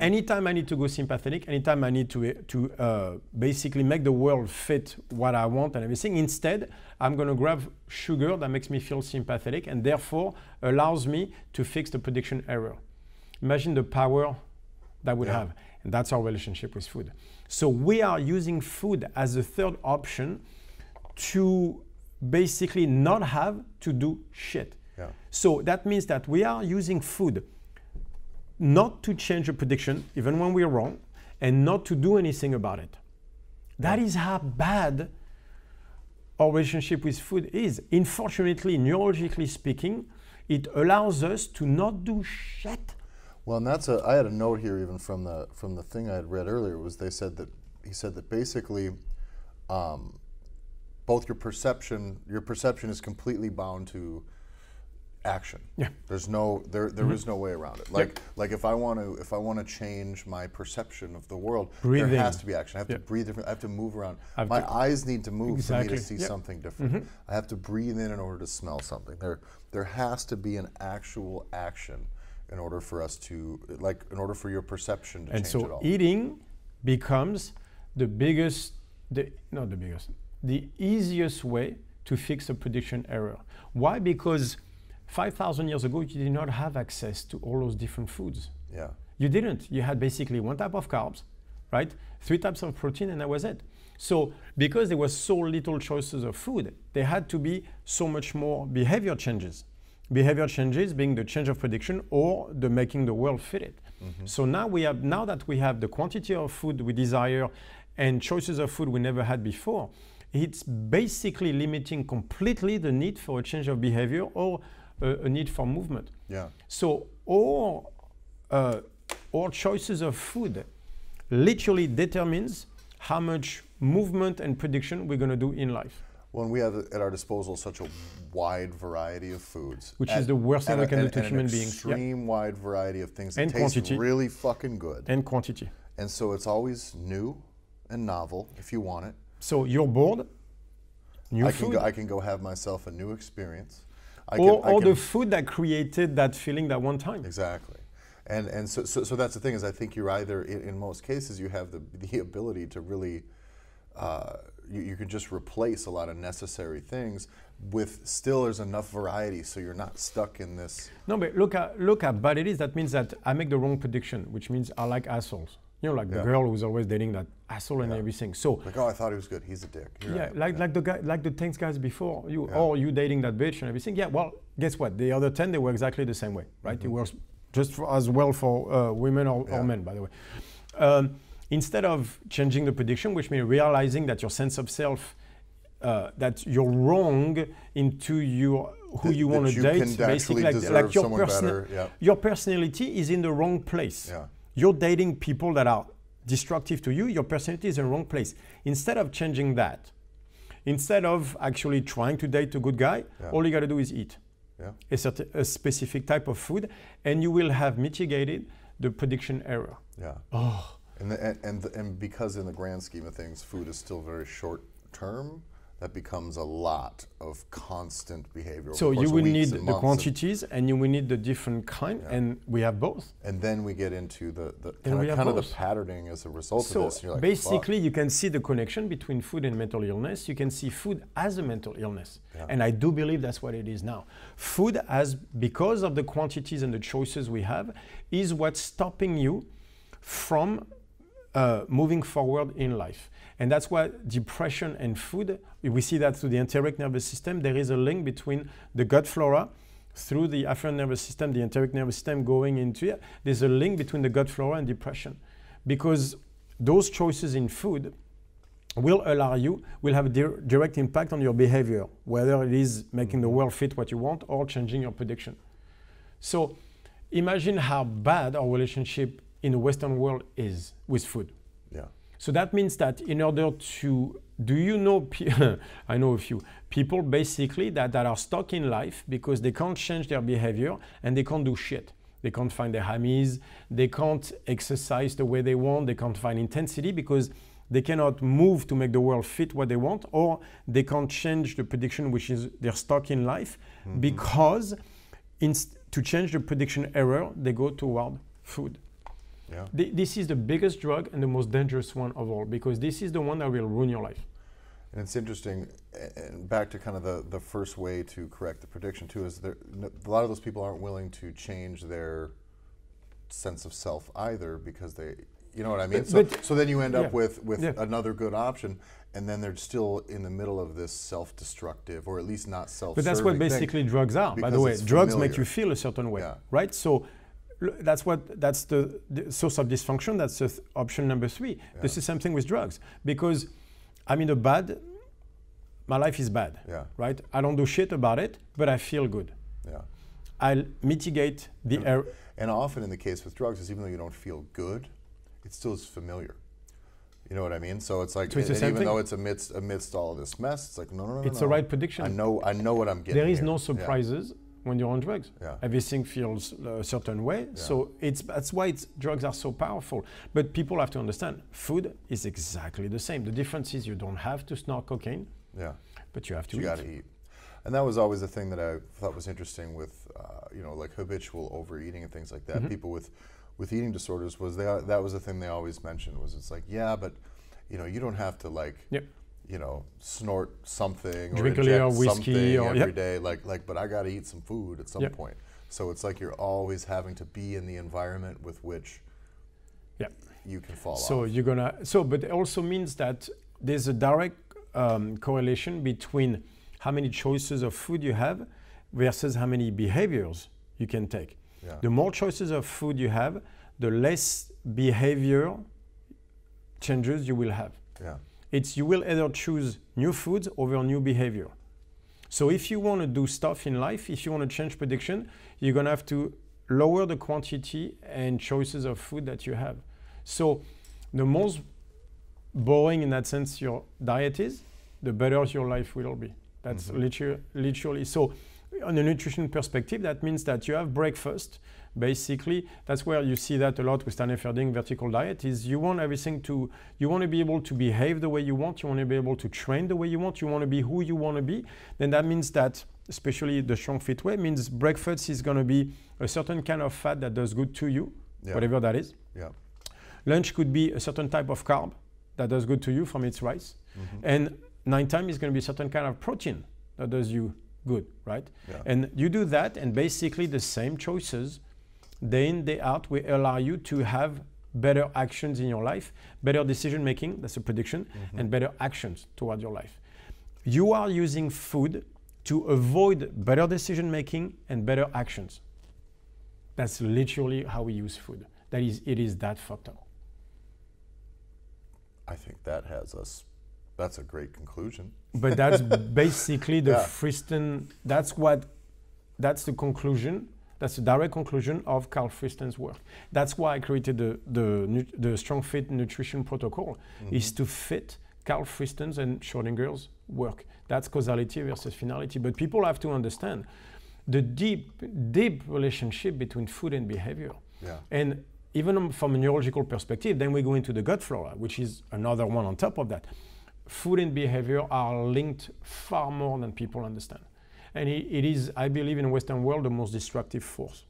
S1: Anytime I need to go sympathetic, anytime I need to, to uh, basically make the world fit what I want and everything, instead, I'm going to grab sugar that makes me feel sympathetic and therefore allows me to fix the prediction error. Imagine the power that would
S2: Yeah.
S1: have. And that's our relationship with food. So we are using food as a third option to basically not have to do shit. So that means that we are using food not to change a prediction, even when we're wrong, and not to do anything about it. That is how bad our relationship with food is. Unfortunately, neurologically speaking, it allows us to not do shit.
S2: Well, and that's a. I had a note here even from the from the thing I had read earlier was they said that he said that basically, um, both your perception your perception is completely bound to action.
S1: Yeah.
S2: There's no there there mm-hmm. is no way around it. Like like if I want to if I want to change my perception of the world,
S1: Breathing.
S2: there has to be action. I have
S1: Yeah.
S2: to breathe different. I have to move around.
S1: I've
S2: my eyes need to move for me to see
S1: Yep.
S2: something different. Mm-hmm. I have to breathe in in order to smell something. There there has to be an actual action in order for us to like in order for your perception to
S1: And
S2: change
S1: so
S2: at all.
S1: eating becomes the biggest, the, not the biggest, the easiest way to fix a prediction error. Why? Because 5,000 years ago, you did not have access to all those different foods.
S2: yeah.
S1: You didn't. You had basically one type of carbs, right? Three types of protein, and that was it. So, because there was so little choices of food, there had to be so much more behavior changes. Behavior changes being the change of prediction or the making the world fit it. Mm-hmm. So now we have now that we have the quantity of food we desire and choices of food we never had before, it's basically limiting completely the need for a change of behavior or a, a need for movement.
S2: Yeah.
S1: So all, uh, all choices of food literally determines how much movement and prediction we're going to do in life.
S2: When we have at our disposal such a wide variety of foods,
S1: Which
S2: and-
S1: is the worst thing we can do to human
S2: an
S1: beings. Yeah.
S2: Extreme wide variety of things that
S1: And
S2: taste
S1: quantity.
S2: really fucking good,
S1: And quantity.
S2: and so it's always new and novel if you want it.
S1: So you're bored, new
S2: I can
S1: food,
S2: go, I can go have myself a new experience. I
S1: or,
S2: can, I
S1: or
S2: can,
S1: the food that created that feeling that one time.
S2: Exactly. And, and so, so, so that's the thing is I think you're either, in, in most cases, you have the, the ability to really, uh, you, you can just replace a lot of necessary things with still there's enough variety so you're not stuck in this.
S1: No, but look at look at bad it is. That means that I make the wrong prediction, which means I like assholes. You know, like the
S2: Yeah.
S1: girl who's always dating that asshole and
S2: Yeah.
S1: everything. So
S2: Like, oh, I thought he was good. He's a dick. I
S1: Yeah,
S2: am.
S1: like like the guy, like the thanks guys before you,
S2: Yeah.
S1: or you dating that bitch and everything. Yeah, well, guess what? The other ten, they were exactly the same way, right? It works just for, as well for uh, women or,
S2: Mm-hmm.
S1: Or men, by the way. Um, instead of changing the prediction, which means realizing that your sense of self, uh, that you're wrong into your who
S2: That-
S1: you want to date, basically, like, like your
S2: someone
S1: person-
S2: yeah.
S1: your personality is in the wrong place.
S2: Yeah.
S1: You're dating people that are destructive to you, your personality is in the wrong place. Instead of changing that, instead of actually trying to date a good guy,
S2: Yeah.
S1: all you got to do is eat
S2: Yeah.
S1: a, certain, a specific type of food, and you will have mitigated the prediction error.
S2: Yeah.
S1: Oh,
S2: And, the, and, and, the, and because in the grand scheme of things, food is still very short term, that becomes a lot of constant behavior. over
S1: so you will need the
S2: months and-
S1: quantities, and you will need the different kind,
S2: Yeah.
S1: and we have both.
S2: And then we get into the, the kind of, kind of the patterning as a result
S1: So
S2: of this. like,
S1: basically, you can see the connection between food and mental illness. You can see food as a mental illness,
S2: Yeah.
S1: and I do believe that's what it is now. Food, as because of the quantities and the choices we have, is what's stopping you from uh, moving forward in life. And that's why depression and food, we see that through the enteric nervous system. There is a link between the gut flora through the afferent nervous system, the enteric nervous system going into it. There's a link between the gut flora and depression because those choices in food will allow you, will have a dir- direct impact on your behavior, whether it is making the mm-hmm. world fit what you want or changing your prediction. So imagine how bad our relationship in the Western world is with food.
S2: yeah,
S1: So that means that in order to, do you know, I know a few people basically that, that are stuck in life because they can't change their behavior and they can't do shit. They can't find their hammies, they can't exercise the way they want, they can't find intensity because they cannot move to make the world fit what they want, or they can't change the prediction, which is they're stuck in life mm-hmm. because inst- to change the prediction error, they go toward food.
S2: Yeah.
S1: Th- This is the biggest drug and the most dangerous one of all because this is the one that will ruin your life.
S2: And it's interesting, and back to kind of the, the first way to correct the prediction too, is there, a lot of those people aren't willing to change their sense of self either because they, you know what I mean?
S1: But-
S2: so,
S1: but-
S2: so then you end up
S1: yeah,
S2: with, with
S1: yeah.
S2: another good option, and then they're still in the middle of this self-destructive, or at least not self
S1: But that's what basically drugs are. By the way, drugs make you feel a certain way,
S2: Yeah.
S1: right? So that's what that's the, the source of dysfunction. That's th- option number three. This
S2: Yeah.
S1: is something with drugs because I'm in a bad. My life is bad,
S2: Yeah,
S1: right? I don't do shit about it, but I feel good.
S2: yeah.
S1: I'll mitigate the
S2: Yeah.
S1: error.
S2: And often in the case with drugs is even though you don't feel good, it still is familiar. You know what I mean? So it's like,
S1: So it's
S2: and even
S1: thing?
S2: though it's amidst amidst all of this mess, it's like no, no, no,
S1: It's
S2: no.
S1: the right prediction.
S2: I know, I know what I'm getting.
S1: There is
S2: here.
S1: no
S2: Yeah,
S1: surprises when you're on drugs.
S2: Yeah,
S1: everything feels a certain way. So it's that's why it's, drugs are so powerful. But people have to understand, food is exactly the same. The difference is you don't have to snort cocaine,
S2: yeah.
S1: but you have to
S2: You
S1: eat.
S2: got to eat, and that was always the thing that I thought was interesting with, uh, you know, like habitual overeating and things like
S1: Mm-hmm.
S2: that. People with with eating disorders was they that was the thing they always mentioned was it's like yeah, but you know you don't have to like.
S1: Yep.
S2: You know, snort something
S1: Drink
S2: or inject
S1: whiskey
S2: something
S1: or-
S2: every
S1: yep.
S2: day. Like, like, but I got to eat some food at some
S1: Yep.
S2: point. So it's like you're always having to be in the environment with which
S1: Yep.
S2: you can fall
S1: So
S2: off.
S1: you're gonna. So, but it also means that there's a direct um, correlation between how many choices of food you have versus how many behaviors you can take.
S2: Yeah.
S1: The more choices of food you have, the less behavior changes you will have.
S2: yeah.
S1: It's you will either choose new foods over new behavior. So if you want to do stuff in life, if you want to change prediction, you're going to have to lower the quantity and choices of food that you have. So the most boring in that sense your diet is, the better your life will be. That's
S2: Mhm.
S1: literally, literally. So on a nutrition perspective, that means that you have breakfast. Basically, that's where you see that a lot with Stan Efferding vertical diet is you want everything to, you want to be able to behave the way you want, you want to be able to train the way you want, you want to be who you want to be. Then that means that, especially the strong fit way, means breakfast is going to be a certain kind of fat that does good to you,
S2: Yeah.
S1: whatever that is.
S2: Yeah.
S1: Lunch could be a certain type of carb that does good to you from its rice.
S2: Mhm.
S1: And nighttime is going to be a certain kind of protein that does you good, right?
S2: Yeah.
S1: And you do that, and basically the same choices, day in, day out, will allow you to have better actions in your life, better decision making, that's a prediction,
S2: Mhm.
S1: and better actions toward your life. You are using food to avoid better decision making and better actions. That's literally how we use food. That is, it is that fucked up.
S2: I think that has us. That's a great conclusion.
S1: But that's basically the
S2: Yeah.
S1: Friston. That's what. That's the conclusion. That's the direct conclusion of Karl Friston's work. That's why I created the the, the Strong Fit Nutrition Protocol, is
S2: Mhm.
S1: to fit Karl Friston's and Schrodinger's work. That's causality versus finality. But people have to understand the deep, deep relationship between food and behavior.
S2: Yeah.
S1: And even from a neurological perspective, then we go into the gut flora, which is another one on top of that. Food and behavior are linked far more than people understand. And it, it is, I believe, in the Western world, the most destructive force.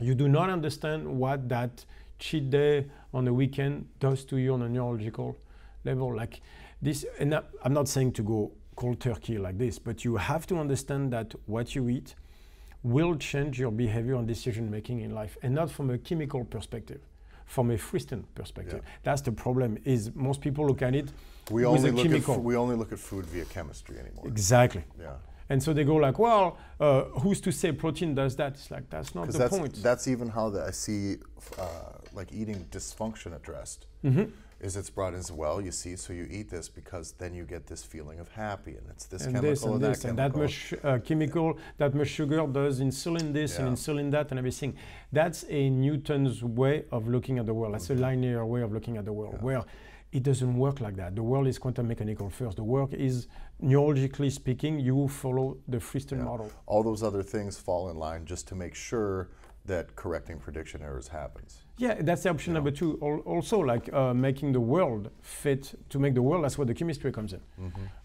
S1: You do not understand what that cheat day on the weekend does to you on a neurological level. Like this, and I'm not saying to go cold turkey like this, but you have to understand that what you eat will change your behavior and decision making in life, and not from a chemical perspective, from a Friston perspective. Yeah. That's the problem. Is most people look at it
S2: we
S1: with
S2: only
S1: a
S2: look
S1: chemical.
S2: At we only look at food via chemistry anymore.
S1: Exactly.
S2: Yeah.
S1: And so they go like, well, uh, who's to say protein does that? It's like that's not the
S2: that's,
S1: point.
S2: That's even how the, I see uh, like eating dysfunction addressed.
S1: Mm-hmm.
S2: Is it's brought in as well? You see, so you eat this because then you get this feeling of happy, and it's this
S1: and
S2: chemical
S1: this and,
S2: and
S1: this
S2: that
S1: and that much uh, chemical, that much sugar does insulin this and
S2: Yeah.
S1: insulin that and everything. That's a Newton's way of looking at the world. That's a linear way of looking at the world,
S2: Mm-hmm. Yeah.
S1: where it doesn't work like that. The world is quantum mechanical first. The work is neurologically speaking, you follow the Friston
S2: Yeah.
S1: model.
S2: All those other things fall in line just to make sure that correcting prediction errors happens.
S1: Yeah, that's the option number two. Al- Also, like uh, making the world fit to make the world. That's where the chemistry comes in,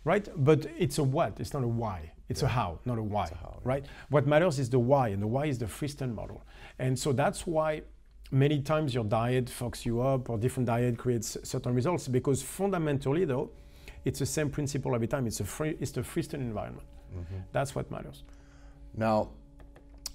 S1: right? But it's a what. It's not a why. It's a how, not a why,
S2: a how, yeah.
S1: right? What matters is the why, and the why is the Friston model. And so that's why many times your diet fucks you up, or different diet creates certain results. Because fundamentally, though, it's the same principle every time. It's a free, it's the Friston environment. Mm-hmm. That's what matters.
S2: Now,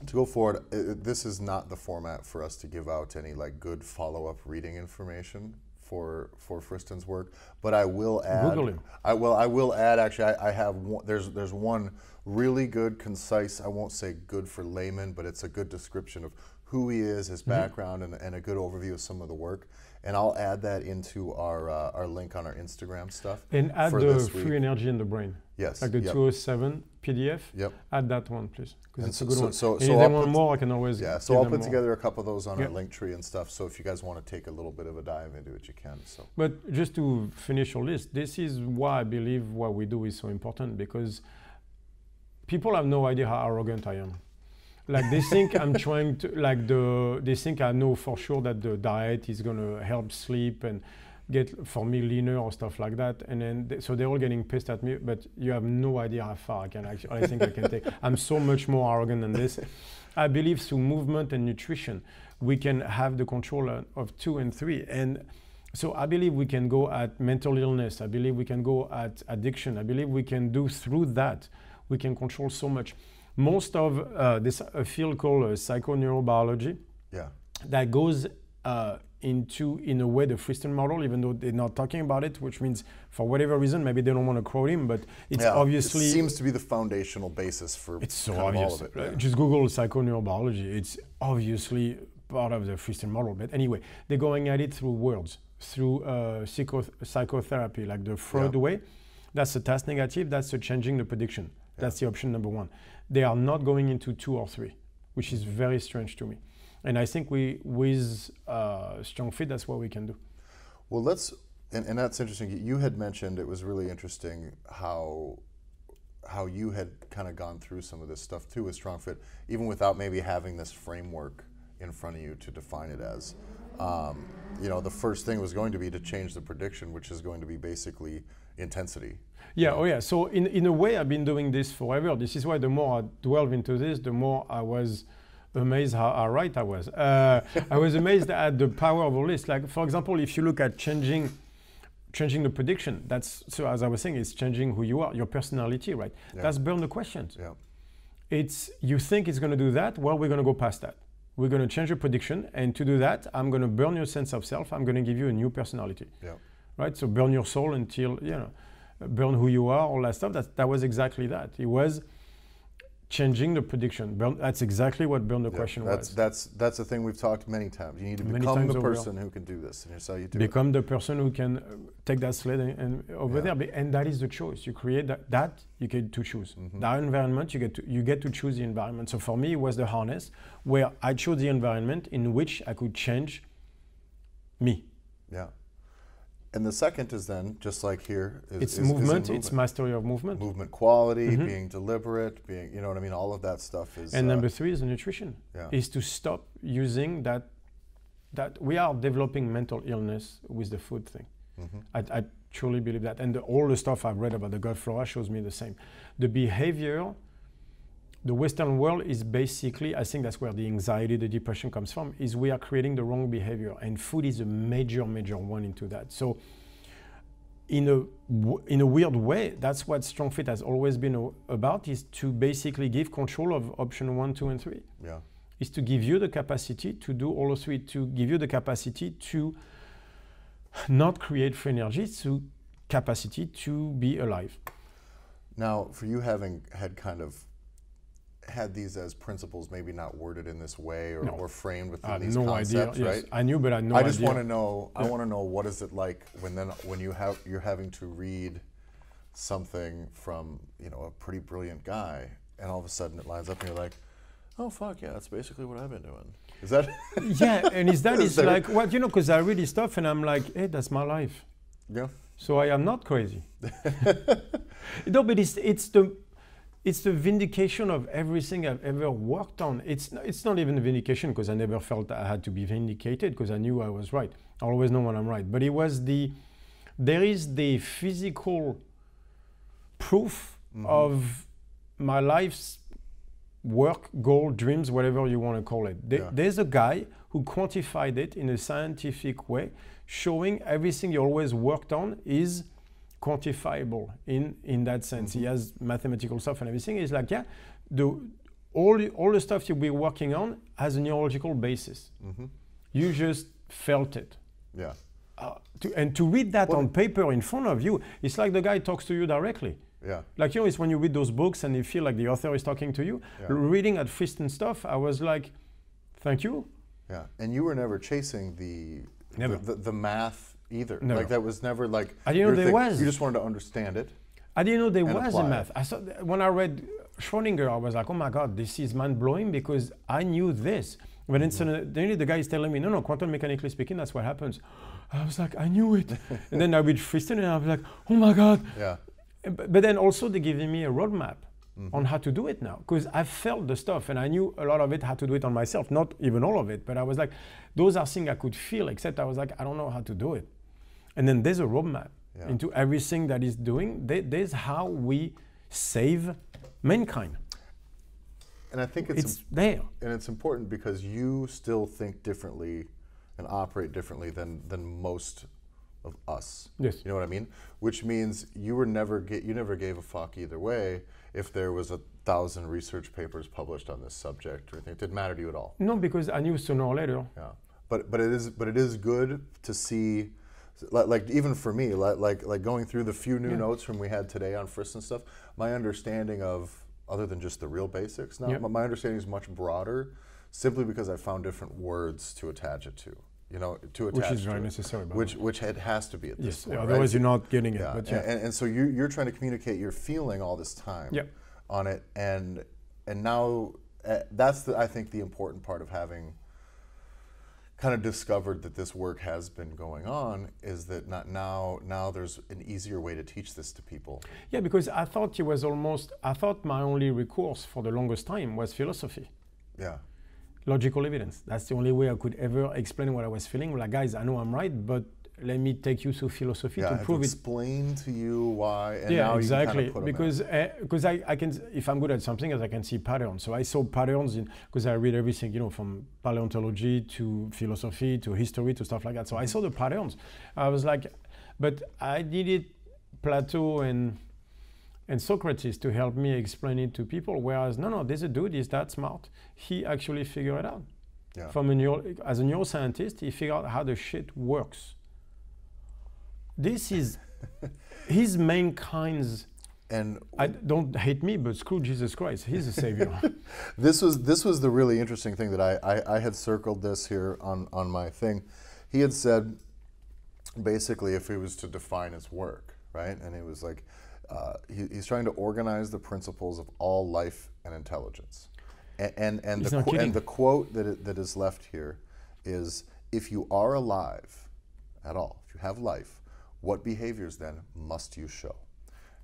S2: to go forward, this is not the format for us to give out any like good follow-up reading information for for Friston's work, but I will add.
S1: Google him.
S2: I will. I will add. Actually, I, I have one, there's there's one really good, concise. I won't say good for layman, but it's a good description of who he is, his
S1: Mm-hmm.
S2: background, and, and a good overview of some of the work. And I'll add that into our uh, our link on our Instagram stuff.
S1: And add
S2: for
S1: the free
S2: week.
S1: energy in the brain,
S2: Yes.
S1: like the
S2: yep,
S1: 207 PDF.
S2: Yep.
S1: Add that one, please, because
S2: And
S1: it's
S2: so-
S1: a good
S2: so-
S1: one.
S2: so-
S1: And
S2: so
S1: if they
S2: I'll
S1: want more, I can always.
S2: Yeah, so I'll put
S1: more.
S2: together a couple of those on
S1: Yeah.
S2: our link tree and stuff. So if you guys want to take a little bit of a dive into it, you can. So
S1: But just to finish your list, this is why I believe what we do is so important because people have no idea how arrogant I am. Like they think I'm trying to like the they think I know for sure that the diet is gonna help sleep and get for me leaner or stuff like that. And then they, so they're all getting pissed at me, but you have no idea how far I can actually I think I can take. I'm so much more arrogant than this. I believe through movement and nutrition, we can have the control of two and three. And so I believe we can go at mental illness. I believe we can go at addiction. I believe we can do through that. We can control so much. Most of uh, this a field called uh, psychoneurobiology
S2: yeah,
S1: that goes uh, into, in a way, the Friston model, even though they're not talking about it, which means for whatever reason, maybe they don't want to quote him, but it's
S2: yeah.
S1: obviously
S2: it seems to be the foundational basis for
S1: it's so
S2: kind of all
S1: obvious.
S2: of it.
S1: Uh,
S2: yeah.
S1: Just Google psychoneurobiology. It's obviously part of the Friston model. But anyway, they're going at it through words, through uh, psycho- psychotherapy, like the Freud
S2: Yeah.
S1: way. That's the task negative. That's the changing the prediction. That's the option number one. They are not going into two or three, which is very strange to me. And I think we, with uh, Strong Fit, that's what we can do.
S2: Well, let's, and, and that's interesting. You had mentioned it was really interesting how how you had kind of gone through some of this stuff too with Strong Fit, even without maybe having this framework in front of you to define it as. Um, you know, the first thing was going to be to change the prediction, which is going to be basically intensity.
S1: Yeah, oh yeah. So in, in a way, I've been doing this forever. This is why the more I delve into this, the more I was amazed how, how right I was. Uh, I was amazed at the power of all this. Like, for example, if you look at changing changing the prediction, that's, so as I was saying, it's changing who you are, your personality, right?
S2: Yeah.
S1: That's burn the questions.
S2: Yeah.
S1: It's, you think it's going to do that, well, we're going to go past that. We're going to change your prediction. And to do that, I'm going to burn your sense of self. I'm going to give you a new personality
S2: Yeah.
S1: right? So burn your soul until you know, burn who you are, all that stuff. That that was exactly that. It was changing the prediction. Burn, that's exactly what burn the
S2: Yeah,
S1: question
S2: that's
S1: was.
S2: that's that's the thing we've talked many times. You need to
S1: Many
S2: become the person who can do this, and here's how you do
S1: Become the person who can uh, take that sled and, and over
S2: Yeah.
S1: there, and that is the choice. You create that. That you get to choose.
S2: Mm-hmm.
S1: That environment, you get to you get to choose the environment. So for me, it was the harness where I chose the environment in which I could change me.
S2: Yeah. And the second is then just like here is,
S1: It's
S2: is- is
S1: movement, it's mastery of movement.
S2: movement quality, being deliberate, being you know what I mean. All of that stuff is.
S1: And
S2: uh,
S1: number three is the nutrition.
S2: Yeah.
S1: Is to stop using that. That we are developing mental illness with the food thing.
S2: Mm-hmm.
S1: I, I truly believe that, and the, all the stuff I've read about the gut flora shows me the same. The behavior, the Western world is basically, I think that's where the anxiety, the depression comes from. Is we are creating the wrong behavior, and food is a major, major one into that. So in a in a weird way, that's what Strong Fit has always been about: is to basically give control of option one, two, and three.
S2: yeah.
S1: Is to give you the capacity to do all of three, to give you the capacity to not create free energy, to capacity to be alive.
S2: Now, for you having had kind of had these as principles, maybe not worded in this way or,
S1: No.
S2: or framed within
S1: had
S2: these
S1: no
S2: concepts,
S1: idea.
S2: right?
S1: Yes, I knew, but I no
S2: I just want to know. I want to know what is it like when then when you have you're having to read something from you know a pretty brilliant guy, and all of a sudden it lines up, and you're like, oh fuck yeah, that's basically what I've been doing. Is that?
S1: yeah, and is that
S2: Is
S1: is like what you know? Because I read his stuff and I'm like, hey, that's my life.
S2: yeah.
S1: So I am not crazy. no, but it's it's the it's the vindication of everything I've ever worked on. It's it's not even a vindication because I never felt I had to be vindicated because I knew I was right. I always know when I'm right. But it was the there is the physical proof mm-hmm. of my life's work, goal, dreams, whatever you want to call it. There-
S2: Yeah.
S1: There's a guy who quantified it in a scientific way, showing everything you always worked on is quantifiable in, in that sense. He has mathematical stuff and everything. He's like, yeah, the, all, the- all the stuff you'll be working on has a neurological basis. You just felt it.
S2: Yeah.
S1: Uh, to, and to read that
S2: Well-
S1: on paper in front of you, it's like the guy talks to you directly.
S2: Yeah.
S1: Like you know, it's when you read those books and you feel like the author is talking to you.
S2: Yeah.
S1: Reading at Fist and stuff, I was like, "Thank you."
S2: Yeah. And you were never chasing the
S1: Never.
S2: The, the, the math either.
S1: Never.
S2: Like that was never like.
S1: I didn't know there
S2: thing.
S1: was.
S2: You just wanted to understand it.
S1: I didn't know there was a
S2: it.
S1: math. I saw when I read Schrodinger, I was like, "Oh my God, this is mind blowing," because I knew this. But then suddenly the guy is telling me, "No, no, quantum mechanically speaking, that's what happens." I was like, "I knew it," and then I read Friston, and I was like, "Oh my God."
S2: Yeah.
S1: But, but then also they're giving me a roadmap
S2: Mm-hmm.
S1: on how to do it now because I felt the stuff and I knew a lot of it how to do it on myself, not even all of it. But I was like, those are things I could feel, except I was like, I don't know how to do it. And then there's a roadmap
S2: Yeah.
S1: into everything that is doing. There- There's how we save mankind.
S2: And I think it's,
S1: It's there.
S2: and it's important because you still think differently and operate differently than than most of us.
S1: Yes.
S2: You know what I mean? Which means you were never get you never gave a fuck either way if there was a thousand research papers published on this subject or anything. It didn't matter to you at all.
S1: No, because I knew sooner or later.
S2: Yeah. But but it is but it is good to see like, like even for me like, like like going through the few new
S1: Yeah.
S2: notes from we had today on Friston and stuff my understanding of other than just the real basics now
S1: Yeah.
S2: my- understanding is much broader simply because I found different words to attach it to you know to attach
S1: Which is
S2: it,
S1: necessary.
S2: which which it has to be at this
S1: yes,
S2: point right?
S1: otherwise you're not getting it.
S2: yeah.
S1: But yeah.
S2: And, and so you, you're trying to communicate your feeling all this time
S1: Yeah.
S2: on it, and and now uh, that's the, I think the important part of having kind of discovered that this work has been going on is that not now now there's an easier way to teach this to people.
S1: Yeah, because I thought it was almost, I thought my only recourse for the longest time was philosophy.
S2: Yeah,
S1: logical evidence. That's the only way I could ever explain what I was feeling. Like, guys, I know I'm right, but let me take you to philosophy
S2: yeah.
S1: To prove
S2: to
S1: it.
S2: explain to you why, and
S1: yeah, exactly.
S2: kind of put 'em in.
S1: because eh, because I, I can if I'm good at something, as I can see patterns. So I saw patterns in because I read everything, you know, from paleontology to philosophy to history to stuff like that. So I mm-hmm. saw the patterns. I was like, but I needed Plato and and Socrates to help me explain it to people. Whereas no, no, there's a dude. is that smart. He actually figured it out.
S2: yeah.
S1: From a neuro, as a neuroscientist, he figured out how the shit works. This is his mankind's.
S2: and
S1: I don't hate me, but screw Jesus Christ. He's a savior.
S2: this was this was the really interesting thing that I, I, I had circled this here on, on my thing. He had said basically if he was to define his work, right? And he was like uh, he, he's trying to organize the principles of all life and intelligence. And and, and the qu- and the quote that it, that is left here is if you are alive at all, if you have life, what behaviors then must you show?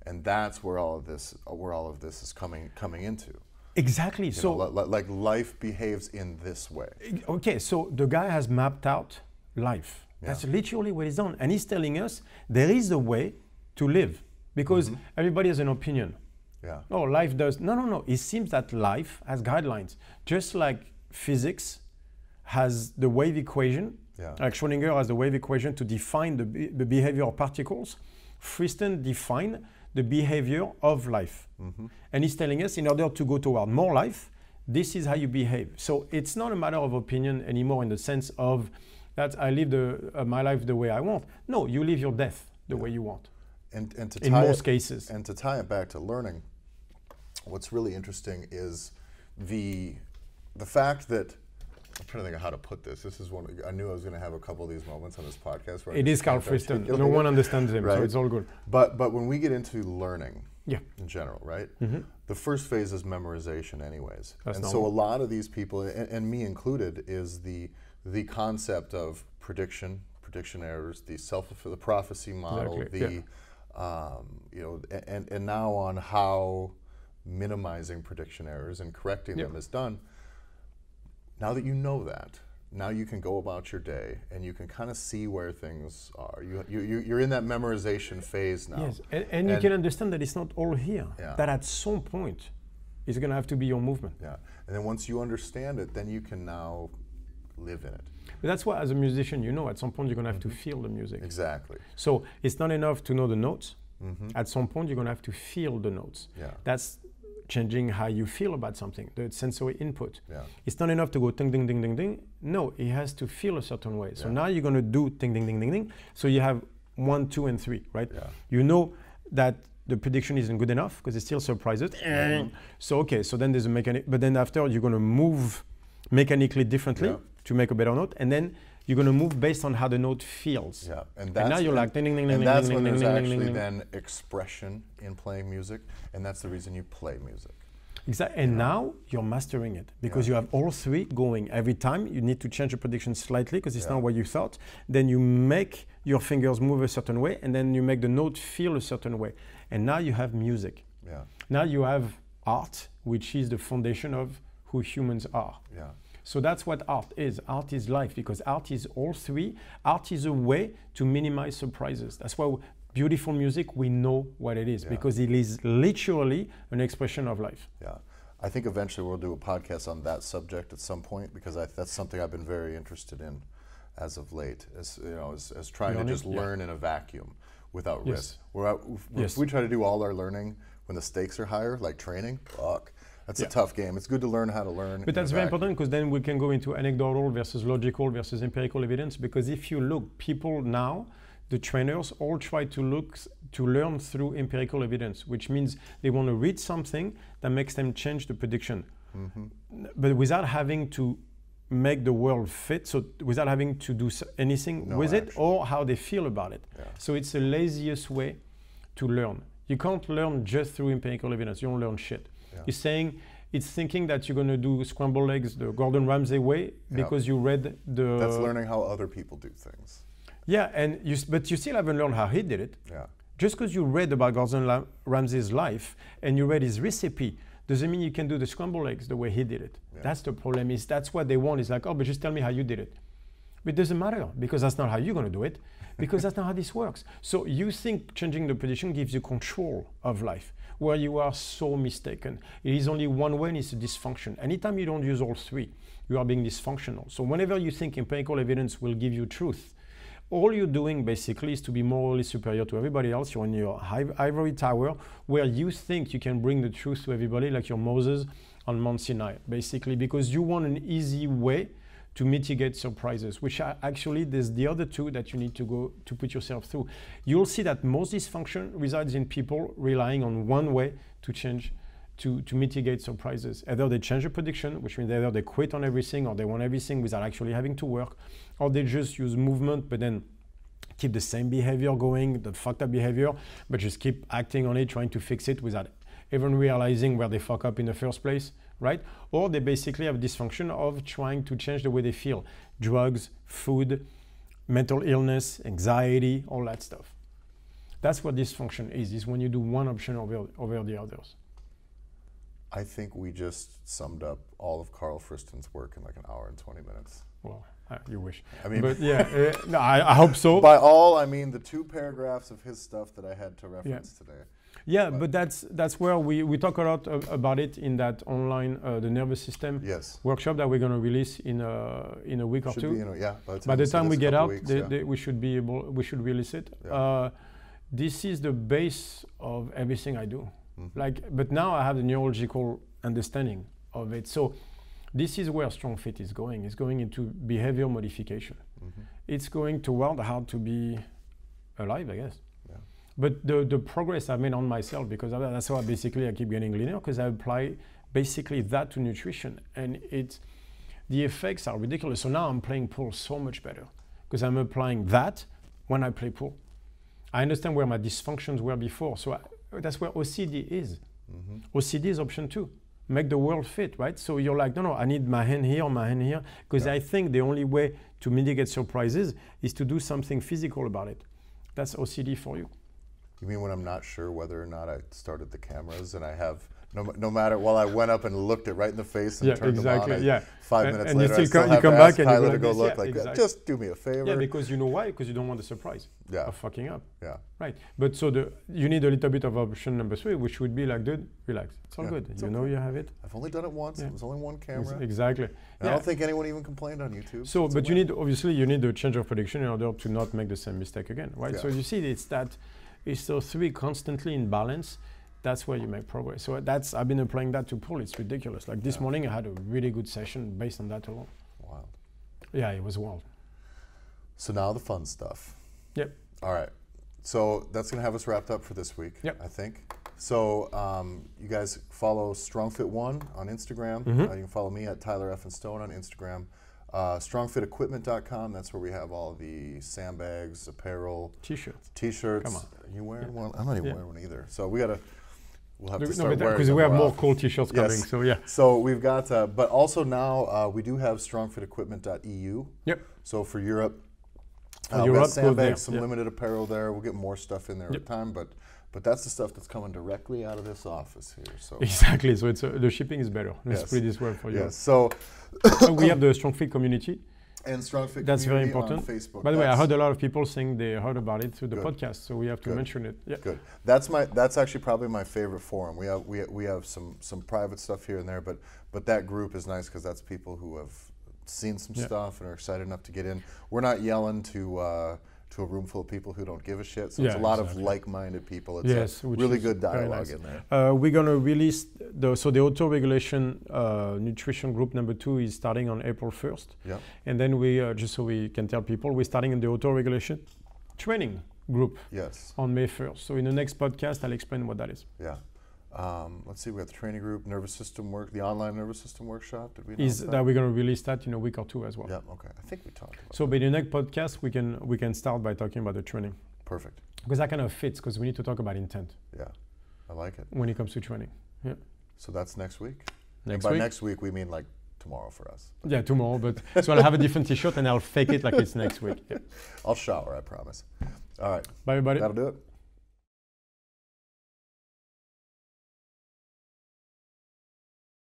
S2: And that's where all of this, where all of this is coming coming into.
S1: Exactly.
S2: You
S1: so
S2: know, li- like life behaves in this way.
S1: Okay, so the guy has mapped out life. That's literally what he's done. And he's telling us there is a way to live because mm-hmm. everybody has an opinion.
S2: Yeah.
S1: No, life does. No, no, no. It seems that life has guidelines. Just like physics has the wave equation,
S2: Yeah.
S1: like Schrodinger has the wave equation to define the, be- the behavior of particles, Friston defined the behavior of life. And he's telling us in order to go toward more life, this is how you behave. So it's not a matter of opinion anymore in the sense of that I live the, uh, my life the way I want. No, you live your death the way you want.
S2: And, and to
S1: In most
S2: it,
S1: cases.
S2: and to tie it back to learning, what's really interesting is the the fact that I'm trying to think of how to put this. This is one I knew I was going to have a couple of these moments on this podcast. Where
S1: It is
S2: Karl
S1: Friston. No one understands him, so it's all good.
S2: But but when we get into learning,
S1: Yeah.
S2: in general, right? The first phase is memorization, anyways.
S1: That's
S2: and so a lot of these people, and, and me included, is the the concept of prediction, prediction errors, the self the prophecy model,
S1: Exactly,
S2: the um, you know, and and now on how minimizing prediction errors and correcting
S1: Yeah.
S2: them is done. Now that you know that, now you can go about your day and you can kind of see where things are. You, you, you- you're in that memorization phase now.
S1: Yes, and, and, you can understand that it's not all here.
S2: Yeah.
S1: That at some point, it's going to have to be your movement.
S2: Yeah, and then once you understand it, then you can now live in it.
S1: But that's why, as a musician, you know, at some point you're going to have to mm-hmm. feel the music.
S2: Exactly.
S1: So it's not enough to know the notes. Mm-hmm. At some point, you're going to have to feel the notes.
S2: Yeah.
S1: That's changing how you feel about something, the sensory input.
S2: Yeah.
S1: It's not enough to go ding, ding, ding, ding, ding. No, it has to feel a certain way. So
S2: Yeah.
S1: now you're going to do ding, ding, ding, ding, ding. So you have one, two, and three, right?
S2: Yeah.
S1: You know that the prediction isn't good enough because it still surprises. So okay, so then there's a mechanic, but then after you're going to move mechanically differently
S2: Yeah.
S1: to make a better note, and then you're going to move based on how the note feels.
S2: Yeah, and
S1: And now you're like ding, ding, ding, ding,
S2: and
S1: ding,
S2: that's
S1: ding,
S2: when there's
S1: ding,
S2: actually
S1: ding,
S2: then expression in playing music, and that's the reason you play music.
S1: Exactly. And now you're mastering it because you have all three going. Every time you need to change the prediction slightly because it's
S2: Yeah.
S1: not what you thought. Then you make your fingers move a certain way and then you make the note feel a certain way. And now you have music.
S2: Yeah,
S1: Now you have art, which is the foundation of who humans are.
S2: yeah,
S1: So that's what art is. Art is life because art is all three. Art is a way to minimize surprises. That's why beautiful music, we know what it is
S2: Yeah.
S1: because it is literally an expression of life.
S2: yeah. I think eventually we'll do a podcast on that subject at some point because I, that's something I've been very interested in as of late. As you know, as, as trying to
S1: Learning?
S2: just
S1: Yeah.
S2: learn in a vacuum without
S1: Yes.
S2: risk. We're out, if,
S1: Yes.
S2: we try to do all our learning when the stakes are higher, like training, fuck, that's
S1: Yeah.
S2: a tough game. It's good to learn how to learn.
S1: But that's very important because then we can go into anecdotal versus logical versus empirical evidence. Because if you look, people now, the trainers all try to look to learn through empirical evidence, which means they want to read something that makes them change the prediction, N- but without having to make the world fit. So without having to do anything
S2: No
S1: with it or how they feel about it.
S2: Yeah.
S1: So it's the laziest way to learn. You can't learn just through empirical evidence. You don't learn shit.
S2: Yeah.
S1: It's saying, it's thinking that you're going to do scrambled eggs the Gordon Ramsay way because you read the.
S2: That's learning how other people do things.
S1: Yeah, and you, but you still haven't learned how he did it.
S2: Yeah.
S1: Just because you read about Gordon Ramsay's life and you read his recipe doesn't mean you can do the scrambled eggs the way he did it.
S2: Yeah.
S1: That's the problem. Is that's what they want. Is like, oh, but just tell me how you did it. But it doesn't matter because that's not how you're going to do it, because that's not how this works. So you think changing the prediction gives you control of life, where you are so mistaken. It is only one way, and it's a dysfunction. Anytime you don't use all three, you are being dysfunctional. So whenever you think empirical evidence will give you truth, all you're doing basically is to be morally superior to everybody else. You're in your ivory tower where you think you can bring the truth to everybody, like your Moses on Mount Sinai, basically, because you want an easy way to mitigate surprises, which are actually there's the other two that you need to go to put yourself through. You'll see that most dysfunction resides in people relying on one way to change to, to mitigate surprises. Either they change a prediction, which means either they quit on everything or they want everything without actually having to work, or they just use movement but then keep the same behavior going, the fucked up behavior, but just keep acting on it, trying to fix it without even realizing where they fuck up in the first place, right? Or they basically have dysfunction of trying to change the way they feel. Drugs, food, mental illness, anxiety, all that stuff. That's what dysfunction is. Is when you do one option over over the others.
S2: I think we just summed up all of Karl Friston's work in like an hour and 20 minutes.
S1: Well, uh, you wish.
S2: I mean,
S1: but yeah, uh, no, I, I hope so.
S2: by all, I mean the two paragraphs of his stuff that I had to reference today.
S1: Yeah,
S2: But-
S1: but that's that's where we, we talk a lot about it in that online uh, the nervous system
S2: Yes.
S1: workshop that we're going to release in a in a week or two.
S2: know, yeah. By the time,
S1: By the time we get out,
S2: weeks,
S1: they,
S2: yeah.
S1: they, we should be able we should release it.
S2: Yeah.
S1: Uh, this is the base of everything I do.
S2: Mhm.
S1: Like, but now I have the neurological understanding of it. So this is where strong fit is going. It's going into behavior modification.
S2: Mhm.
S1: It's going toward how to be alive, I guess. But the, the progress I've made on myself, because I- that's why basically I keep getting leaner, because I apply basically that to nutrition. And it's, the effects are ridiculous. So now I'm playing pool so much better, because I'm applying that when I play pool. I understand where my dysfunctions were before. So I, that's where OCD is.
S2: Mhm.
S1: OCD is option two. Make the world fit, right? So you're like, no, no, I need my hand here, my hand here, because
S2: Yeah.
S1: I think the only way to mitigate surprises is to do something physical about it. That's OCD for you.
S2: You mean when I'm not sure whether or not I started the cameras and I have no, no matter while I went up and looked it right in the face and
S1: Yeah,
S2: turned
S1: exactly,
S2: them on. I-
S1: yeah.
S2: Five
S1: And-
S2: minutes
S1: and you
S2: later, I
S1: still
S2: still
S1: come- you come back and you go
S2: Tyler to go look
S1: yeah,
S2: like that.
S1: exactly.
S2: Just do me a favor.
S1: Yeah, because you know why? Because you don't want the surprise
S2: yeah,
S1: of fucking up,
S2: yeah.
S1: right? But so the you need a little bit of option number three, which would be like, dude, relax, it's all
S2: Yeah,
S1: good.
S2: it's
S1: you know you have it.
S2: I've only done it once.
S1: Yeah.
S2: It was only one camera. And
S1: Exactly.
S2: I don't think anyone even complained on YouTube.
S1: So, but you need obviously you need a change of prediction in order to not make the same mistake again, right? So you see, it's that it's those three constantly in balance. That's where you make progress. So that's I've been applying that to pool. It's ridiculous. Like this
S2: Yeah.
S1: morning, I had a really good session based on that alone.
S2: Wild.
S1: Yeah, it was wild.
S2: So now the fun stuff.
S1: Yep.
S2: All right. So that's gonna have us wrapped up for this week.
S1: Yep.
S2: I think. So um, you guys follow StrongFit One on Instagram.
S1: Mhm.
S2: Uh, you can follow me at Tyler F and Stone on Instagram. Uh, StrongFitEquipment.com. That's where we have all the sandbags, apparel,
S1: T-shirts.
S2: T-shirts.
S1: Come on.
S2: Are you wearing one? I'm not even
S1: Yeah.
S2: wearing one either. So we gotta. We'll have to
S1: No,
S2: start wearing
S1: because we have more cool T-shirts
S2: Yes.
S1: coming. So yeah.
S2: So we've got, uh, but also now uh, we do have strongfitequipment.eu.
S1: Yep.
S2: So for Europe, uh,
S1: Europe,
S2: got sandbags, some
S1: yeah.
S2: limited apparel there. We'll get more stuff in there
S1: Yep.
S2: over time, but but that's the stuff that's coming directly out of this office here. So
S1: Exactly. So it's uh, the shipping is better. Let's
S2: Yes.
S1: put it this way for you.
S2: yes. So
S1: we have the strong fit community.
S2: and strong StrongFit
S1: That's very
S2: community on
S1: important.
S2: Facebook.
S1: By the way, I heard a lot of people saying they heard about it through the
S2: Good.
S1: podcast, so we have to
S2: Good.
S1: mention it. Yeah.
S2: Good. That's my. That's actually probably my favorite forum. We have we, we have some some private stuff here and there, but but that group is nice because that's people who have seen some
S1: Yeah.
S2: stuff and are excited enough to get in. We're not yelling to. Uh, to a room full of people who don't give a shit, so it's a lot
S1: exactly.
S2: of like-minded people. It's
S1: Yes,
S2: a really good dialogue
S1: nice.
S2: in there.
S1: Uh, we're gonna release the so the auto regulation uh, nutrition group number two is starting on April 1st,
S2: Yeah,
S1: and then we uh, just so we can tell people we're starting in the auto regulation training group
S2: yes,
S1: on May 1st. So in the next podcast, I'll explain what that is.
S2: yeah. Um, let's see, we got the training group, nervous system work, the online nervous system workshop. Did we?
S1: Is that we're gonna release that in a week or two as well.
S2: Yeah. Okay. I think we talked about.
S1: So by the next podcast, we can we can start by talking about the training.
S2: Perfect.
S1: because that kind of fits because we need to talk about intent
S2: Yeah, I like it.
S1: when it comes to training. Yeah.
S2: So that's next week.
S1: Next
S2: and by
S1: week,
S2: next week, we mean like tomorrow for us.
S1: yeah, tomorrow. But so I'll have a different T-shirt and I'll fake it like it's next week. Yeah.
S2: I'll shower, I promise. All right,
S1: Bye, everybody.
S2: that'll do it.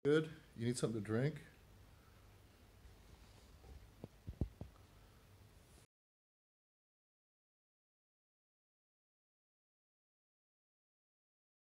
S2: Good. You need something to drink?